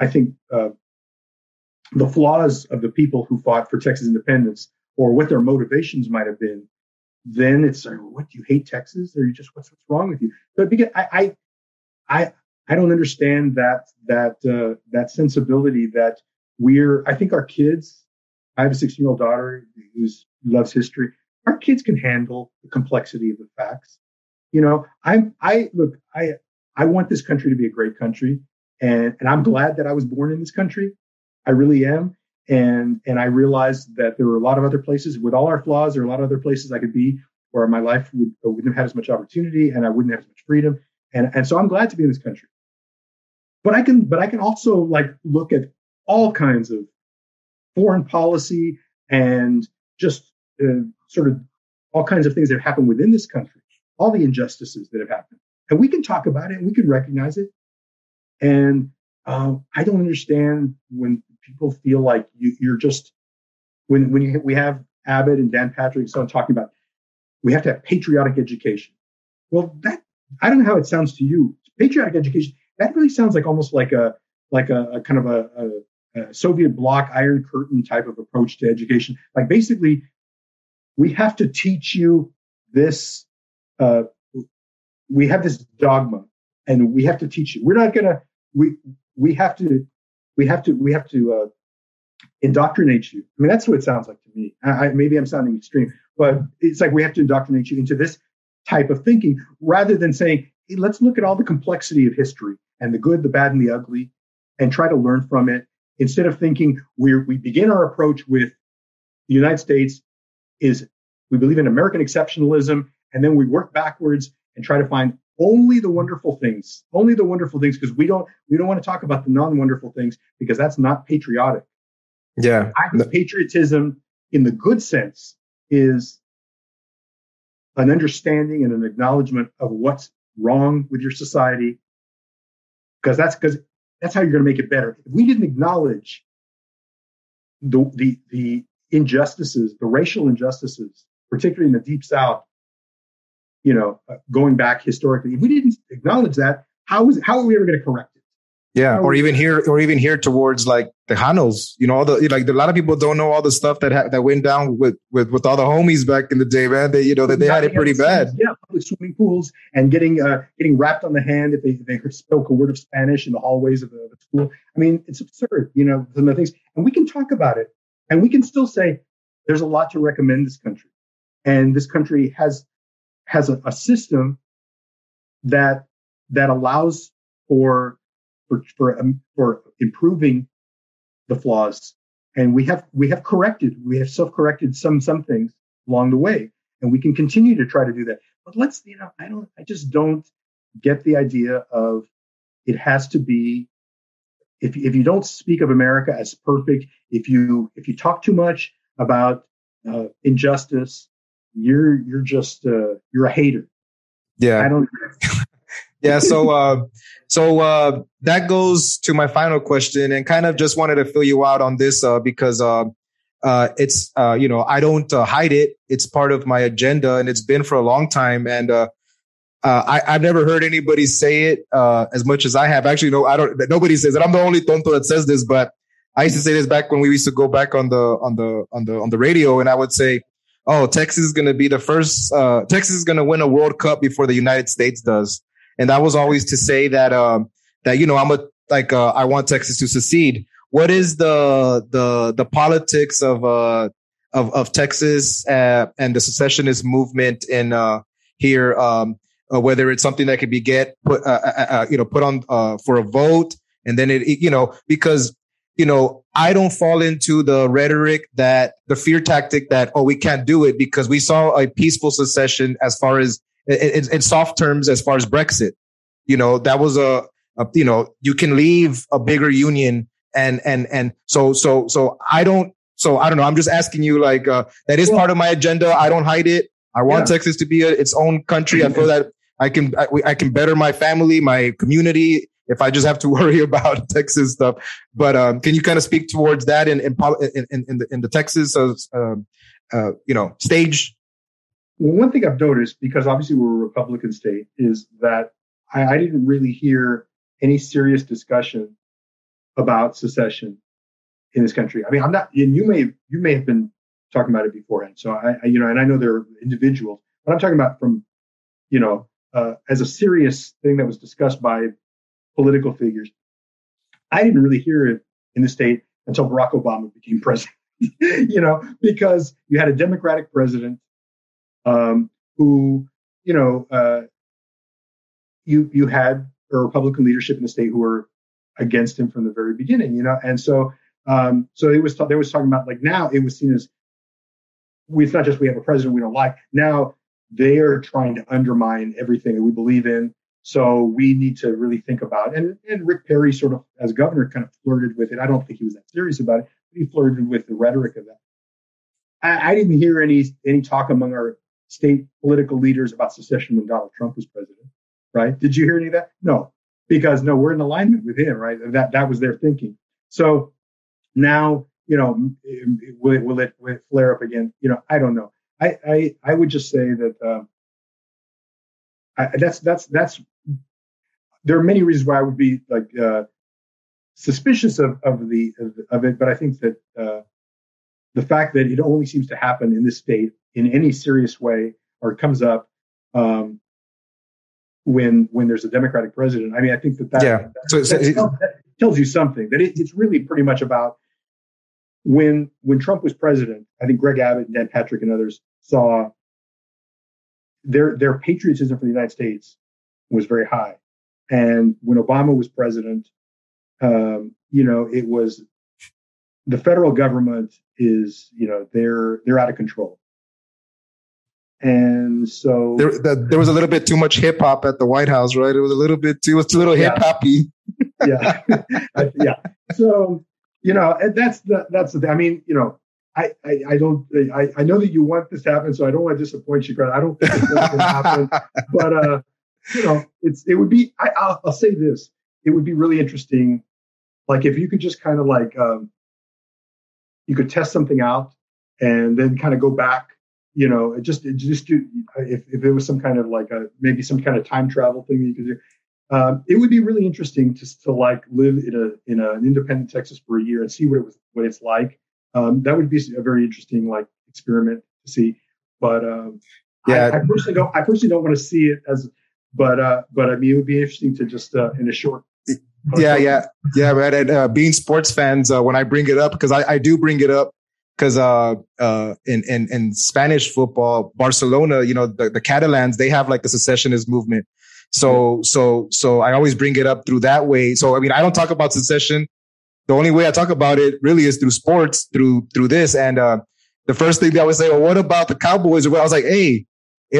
I think, uh, the flaws of the people who fought for Texas independence or what their motivations might have been, then it's like, what do you hate Texas? Or you just what's what's wrong with you? But because I I I, I don't understand that that uh, that sensibility that we're. I think our kids. I have a 16 year old daughter who loves history. Our kids can handle the complexity of the facts. You know, I'm I look I I want this country to be a great country, and and I'm glad that I was born in this country. I really am and and I realized that there were a lot of other places with all our flaws. There are a lot of other places I could be where my life would, wouldn't have had as much opportunity and I wouldn't have as much freedom. And and so I'm glad to be in this country. But I can but I can also like look at all kinds of foreign policy and just uh, sort of all kinds of things that have happened within this country, all the injustices that have happened, and we can talk about it and we can recognize it. And um, I don't understand when people feel like you, are just when when you, we have Abbott and Dan Patrick and so on talking about we have to have patriotic education. Well, that I don't know how it sounds to you. Patriotic education that really sounds like almost like a like a, a kind of a, a, a Soviet bloc Iron Curtain type of approach to education. Like basically, we have to teach you this. Uh, we have this dogma, and we have to teach you. We're not gonna. We we have to we have to we have to uh, indoctrinate you. I mean, that's what it sounds like to me. I, maybe I'm sounding extreme, but it's like we have to indoctrinate you into this type of thinking rather than saying, hey, let's look at all the complexity of history and the good, the bad, and the ugly, and try to learn from it. Instead of thinking we we begin our approach with the United States is we believe in American exceptionalism, and then we work backwards and try to find only the wonderful things, only the wonderful things, because we don't we don't want to talk about the non-wonderful things because that's not patriotic. Yeah, I patriotism in the good sense is an understanding and an acknowledgement of what's wrong with your society, because that's because that's how you're going to make it better. If we didn't acknowledge the the the injustices, the racial injustices, particularly in the deep south, you know, uh, going back historically. If we didn't acknowledge that, how is how are we ever going to correct it? Yeah, or even here, or even here towards like the Tejanos. You know, all the like a lot of people don't know all the stuff that ha- that went down with with with all the homies back in the day, man. They you know that they had it pretty bad. Yeah, public swimming pools and getting uh getting rapped on the hand if they if they spoke a word of Spanish in the hallways of the, the school. I mean, it's absurd. You know, some of the things, and we can talk about it, and we can still say there's a lot to recommend this country, and this country has has a, a system that that allows for for for, um, for improving the flaws. And we have we have corrected we have self-corrected some some things along the way and we can continue to try to do that. But let's you know i don't i just don't get the idea of it has to be if, if you don't speak of america as perfect if you if you talk too much about uh, injustice you're you're just uh, you're a hater. Yeah, I don't. yeah, so uh, so uh, that goes to my final question, and kind of just wanted to fill you out on this uh, because uh, uh, it's uh, you know I don't uh, hide it. It's part of my agenda, and it's been for a long time. And uh, uh, I, I've never heard anybody say it uh, as much as I have. Actually, no, I don't. Nobody says it. I'm the only tonto that says this, but I used to say this back when we used to go back on the on the on the on the radio, and I would say oh, Texas is going to be the first, uh, Texas is going to win a World Cup before the United States does. And that was always to say that, um, that, you know, I'm a, like, uh, I want Texas to secede. What is the, the, the politics of, uh, of, of Texas, uh, and the secessionist movement in, uh, here, um, uh, whether it's something that could be get put, uh, uh, uh you know, put on, uh, for a vote. And then it, it, you know, because you know, I don't fall into the rhetoric that the fear tactic that, oh, we can't do it because we saw a peaceful secession as far as in, in soft terms, as far as Brexit. You know, that was a, a, you know, you can leave a bigger union and, and, and so, so, so I don't, so I don't know. I'm just asking you, like, uh, that is part of my agenda. I don't hide it. I want yeah. Texas to be a, its own country. I feel that I can, I, I can better my family, my community, if I just have to worry about Texas stuff. But um, can you kind of speak towards that in in in, in the in the Texas uh, uh, you know stage? Well, one thing I've noticed because obviously we're a Republican state is that I, I didn't really hear any serious discussion about secession in this country. I mean, I'm not, and you may you may have been talking about it beforehand. So I, I you know, and I know there are individuals, but I'm talking about from, you know, uh, as a serious thing that was discussed by political figures. I didn't really hear it in the state until Barack Obama became president. you know, because you had a Democratic president um, who, you know, uh, you you had a Republican leadership in the state who were against him from the very beginning. You know, and so um, so it was t- they was talking about like now it was seen as we, it's not just we have a president we don't like. Now they are trying to undermine everything that we believe in. So we need to really think about and and Rick Perry sort of as governor kind of flirted with it. I don't think he was that serious about it, but he flirted with the rhetoric of that. I, I didn't hear any any talk among our state political leaders about secession when Donald Trump was president. Right? Did you hear any of that? No, because no, we're in alignment with him. Right? That that was their thinking. So now you know, will it, will it, will it flare up again? You know, I don't know. I, I, I would just say that um, I, that's that's that's there are many reasons why I would be like uh, suspicious of of the of, it, but I think that uh, the fact that it only seems to happen in this state in any serious way or comes up um, when when there's a Democratic president. I mean, I think that that, yeah. that, so, so that, tells, that tells you something that it, it's really pretty much about when when Trump was president, I think Greg Abbott and Dan Patrick and others saw their their patriotism for the United States was very high, and when Obama was president, um, you know, it was the federal government is you know they're they're out of control, and so there, the, there was a little bit too much hip hop at the White House, right? It was a little bit too, it was a little hip hoppy. yeah, yeah. So you know, and that's the that's the thing. I mean, you know, I, I, I don't I, I know that you want this to happen, so I don't want to disappoint you, Grant. I don't think it's going to happen, but uh, you know, it's it would be. I, I'll, I'll say this: it would be really interesting, like if you could just kind of like um, you could test something out and then kind of go back. You know, just just do if if it was some kind of like a maybe some kind of time travel thing that you could do um, it would be really interesting to, to like live in a in a, an independent Texas for a year and see what it was what it's like. Um, that would be a very interesting like experiment to see. But um, yeah, I, I, personally don't. I personally don't want to see it as, but uh, but I mean, it would be interesting to just uh, in a short. Yeah, yeah, yeah, man. And uh, being sports fans, uh, when I bring it up, because I, I do bring it up, because uh, uh, in, in in Spanish football, Barcelona, you know, the, the Catalans, they have like the secessionist movement, so, so, so I always bring it up through that way. So, I mean, I don't talk about secession. The only way I talk about it really is through sports, through, through this. And, uh, the first thing that I would say, well, what about the Cowboys? I was like, Hey,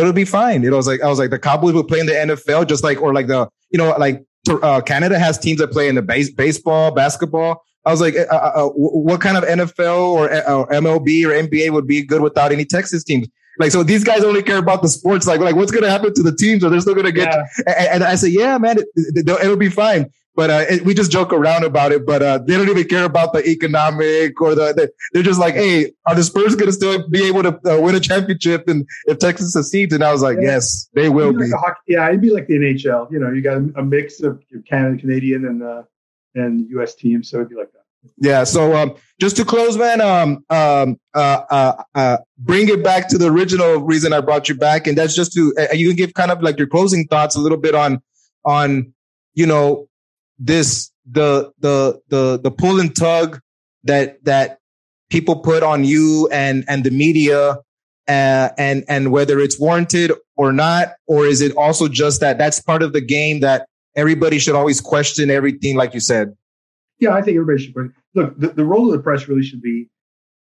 it'll be fine. It was like, I was like, the Cowboys will play in the NFL, just like, or like the, you know, like, uh, Canada has teams that play in the base, baseball, basketball. I was like, uh, uh, uh what kind of NFL or, uh, or MLB or NBA would be good without any Texas teams? Like, so these guys only care about the sports. Like, like what's going to happen to the teams? Are they still going to get? Yeah. And, and, I said, yeah, man, it, will be fine. But uh, it, we just joke around about it. But uh, they don't even care about the economic or the. the they're just like, hey, are the Spurs going to still be able to uh, win a championship? And if Texas succeeds, and I was like, yeah. yes, they will be. Like hockey, yeah, it'd be like the NHL. You know, you got a, mix of Canada, Canadian, and uh, and U.S. teams, so it'd be like that. Yeah. So um, just to close, man, um, um, uh, uh, uh, bring it back to the original reason I brought you back, and that's just to uh, you can give kind of like your closing thoughts a little bit on on you know this the the the the pull and tug that that people put on you and and the media uh, and and whether it's warranted or not or is it also just that that's part of the game that everybody should always question everything like you said yeah, I think everybody should. Look, the, the role of the press really should be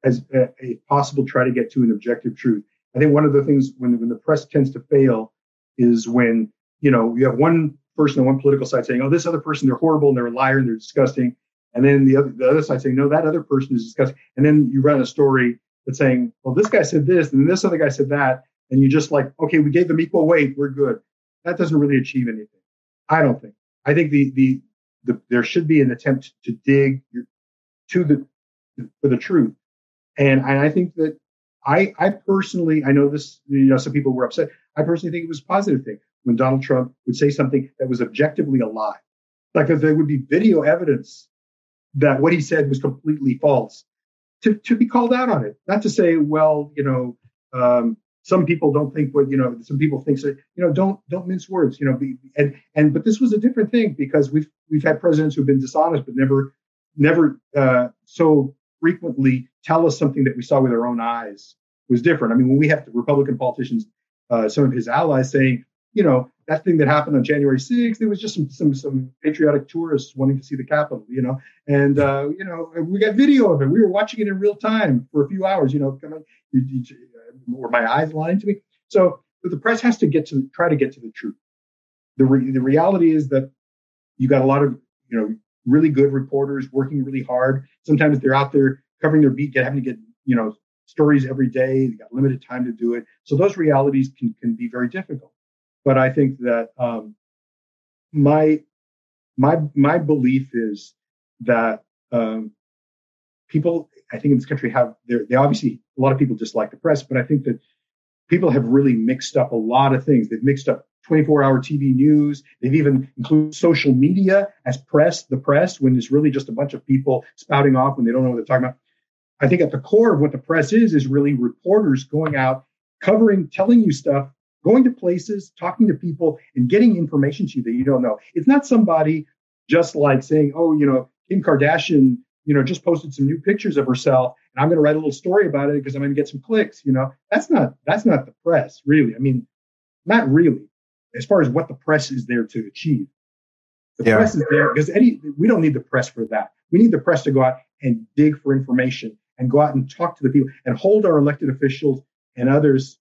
as a, a possible try to get to an objective truth. I think one of the things when when the press tends to fail is when you know you have one person on one political side saying, "Oh, this other person they're horrible and they're a liar and they're disgusting," and then the other the other side saying, "No, that other person is disgusting," and then you run a story that's saying, "Well, this guy said this and this other guy said that," and you just like, "Okay, we gave them equal weight, we're good." That doesn't really achieve anything. I don't think. I think the the the, there should be an attempt to dig to the for the truth. And, and I think that I, I personally, I know this, you know, some people were upset. I personally think it was a positive thing when Donald Trump would say something that was objectively a lie. Like there would be video evidence that what he said was completely false, to, to be called out on it. Not to say, well, you know, um, some people don't think what you know. Some people think so, you know, don't don't mince words. You know, be, and and but this was a different thing because we've we've had presidents who've been dishonest but never never uh, so frequently tell us something that we saw with our own eyes was different. I mean, when we have Republican politicians, uh, some of his allies saying, you know, that thing that happened on January 6th, it was just some some some patriotic tourists wanting to see the Capitol, you know, and uh, you know, we got video of it. We were watching it in real time for a few hours, you know, kind of, were my eyes lying to me? So the press has to get to try to get to the truth. The re- the reality is that you got a lot of you know really good reporters working really hard. Sometimes they're out there covering their beat, having to get, you know, stories every day. They got limited time to do it. So those realities can, can be very difficult. But I think that, um, my, my, my belief is that, um, people, I think in this country have, they obviously, a lot of people dislike the press, but I think that people have really mixed up a lot of things. They've mixed up 24 hour TV news. They've even included social media as press, the press, when it's really just a bunch of people spouting off when they don't know what they're talking about. I think at the core of what the press is, is really reporters going out, covering, telling you stuff, going to places, talking to people, and getting information to you that you don't know. It's not somebody just like saying, oh, you know, Kim Kardashian, you know, just posted some new pictures of herself and I'm going to write a little story about it because I'm going to get some clicks. You know, that's not that's not the press, really. I mean, not really as far as what the press is there to achieve. The yeah. press is there because any we don't need the press for that. We need the press to go out and dig for information and go out and talk to the people and hold our elected officials and others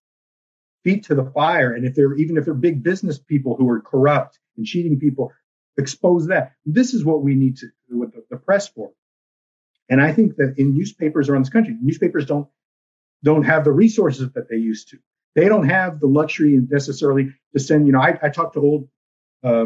feet to the fire. And if they're even if they're big business people who are corrupt and cheating people, expose that. This is what we need to do with the, the press for. And I think that in newspapers around this country, newspapers don't don't have the resources that they used to. They don't have the luxury necessarily to send, you know, I, I talk to old, uh,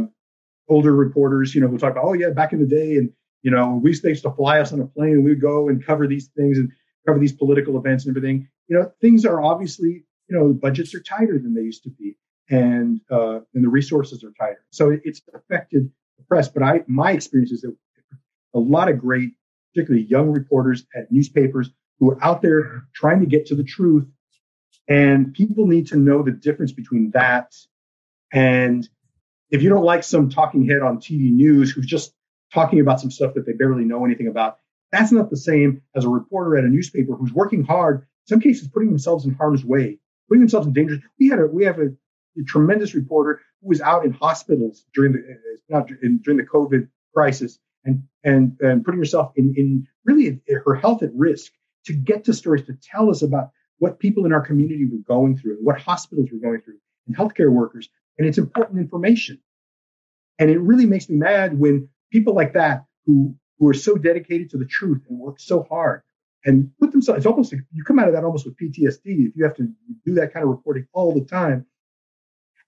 older reporters, you know, who talk about, oh yeah, back in the day, and you know, we used to fly us on a plane, and we'd go and cover these things and cover these political events and everything. You know, things are obviously, you know, budgets are tighter than they used to be, and uh, and the resources are tighter. So it's affected the press. But I, my experience is that a lot of great, particularly young reporters at newspapers who are out there trying to get to the truth and people need to know the difference between that and if you don't like some talking head on TV news who's just talking about some stuff that they barely know anything about, that's not the same as a reporter at a newspaper who's working hard, in some cases putting themselves in harm's way, putting themselves in danger. We had a we have a, a tremendous reporter who was out in hospitals during the uh, not in, during the COVID crisis and and and putting herself in in really her health at risk to get to stories to tell us about what people in our community were going through, what hospitals were going through, and healthcare workers. And it's important information. And it really makes me mad when people like that who who are so dedicated to the truth and work so hard and put themselves it's almost like you come out of that almost with PTSD if you have to do that kind of reporting all the time.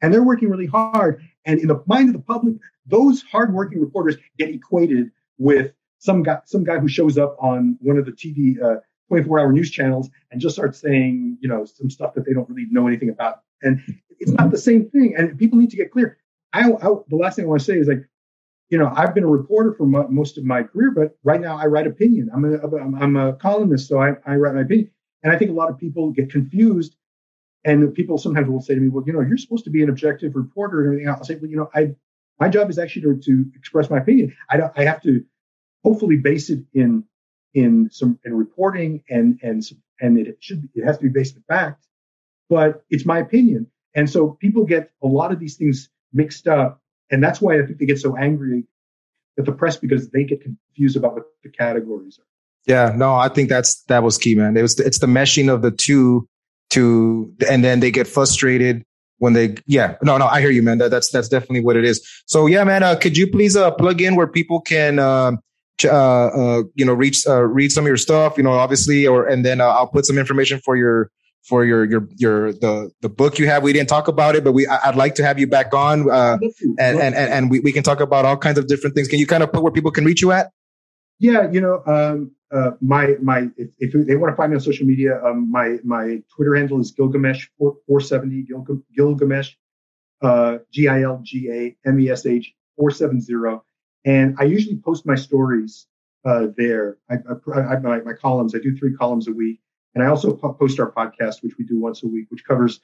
And they're working really hard. And in the mind of the public, those hardworking reporters get equated with some guy, some guy who shows up on one of the TV uh, 24 hour news channels and just start saying, you know, some stuff that they don't really know anything about. And it's not the same thing. And people need to get clear. I, I the last thing I want to say is like, you know, I've been a reporter for m- most of my career, but right now I write opinion. I'm a, I'm a columnist, so I, I write my opinion. And I think a lot of people get confused. And people sometimes will say to me, well, you know, you're supposed to be an objective reporter and everything. I'll say, well, you know, I, my job is actually to, to express my opinion. I don't, I have to hopefully base it in in some in reporting and and and it should be, it has to be based in fact but it's my opinion and so people get a lot of these things mixed up and that's why i think they get so angry at the press because they get confused about what the categories are. Yeah no i think that's that was key man. It was it's the meshing of the two to and then they get frustrated when they yeah no no i hear you man. That, that's that's definitely what it is. So yeah man uh, could you please uh, plug in where people can uh, uh, uh, you know, reach, uh, read some of your stuff, you know, obviously, or, and then uh, I'll put some information for your, for your your your the the book you have. We didn't talk about it, but we I'd like to have you back on, uh, and, and and we, we can talk about all kinds of different things. Can you kind of put where people can reach you at? Yeah, you know, um, uh, my my if, if, they want to find me on social media, um, my my Twitter handle is Gilgamesh four seventy Gilgamesh, uh, G I L G A M E S H four seven zero, and I usually post my stories uh, there. I, I, I my, my columns. I do three columns a week, and I also post our podcast, which we do once a week, which covers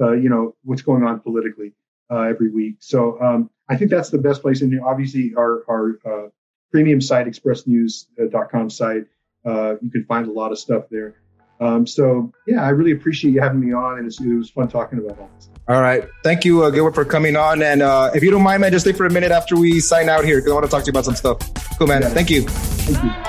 uh, you know what's going on politically uh, every week. So um, I think that's the best place. And obviously, our our uh, premium site, expressnews.com site. Uh, you can find a lot of stuff there. Um, so yeah, I really appreciate you having me on, and it was fun talking about all this. All right, thank you, uh, Gilbert, for coming on. And uh, if you don't mind, man, just stay for a minute after we sign out here because I want to talk to you about some stuff. Cool, man. Yeah. Thank you. Thank you.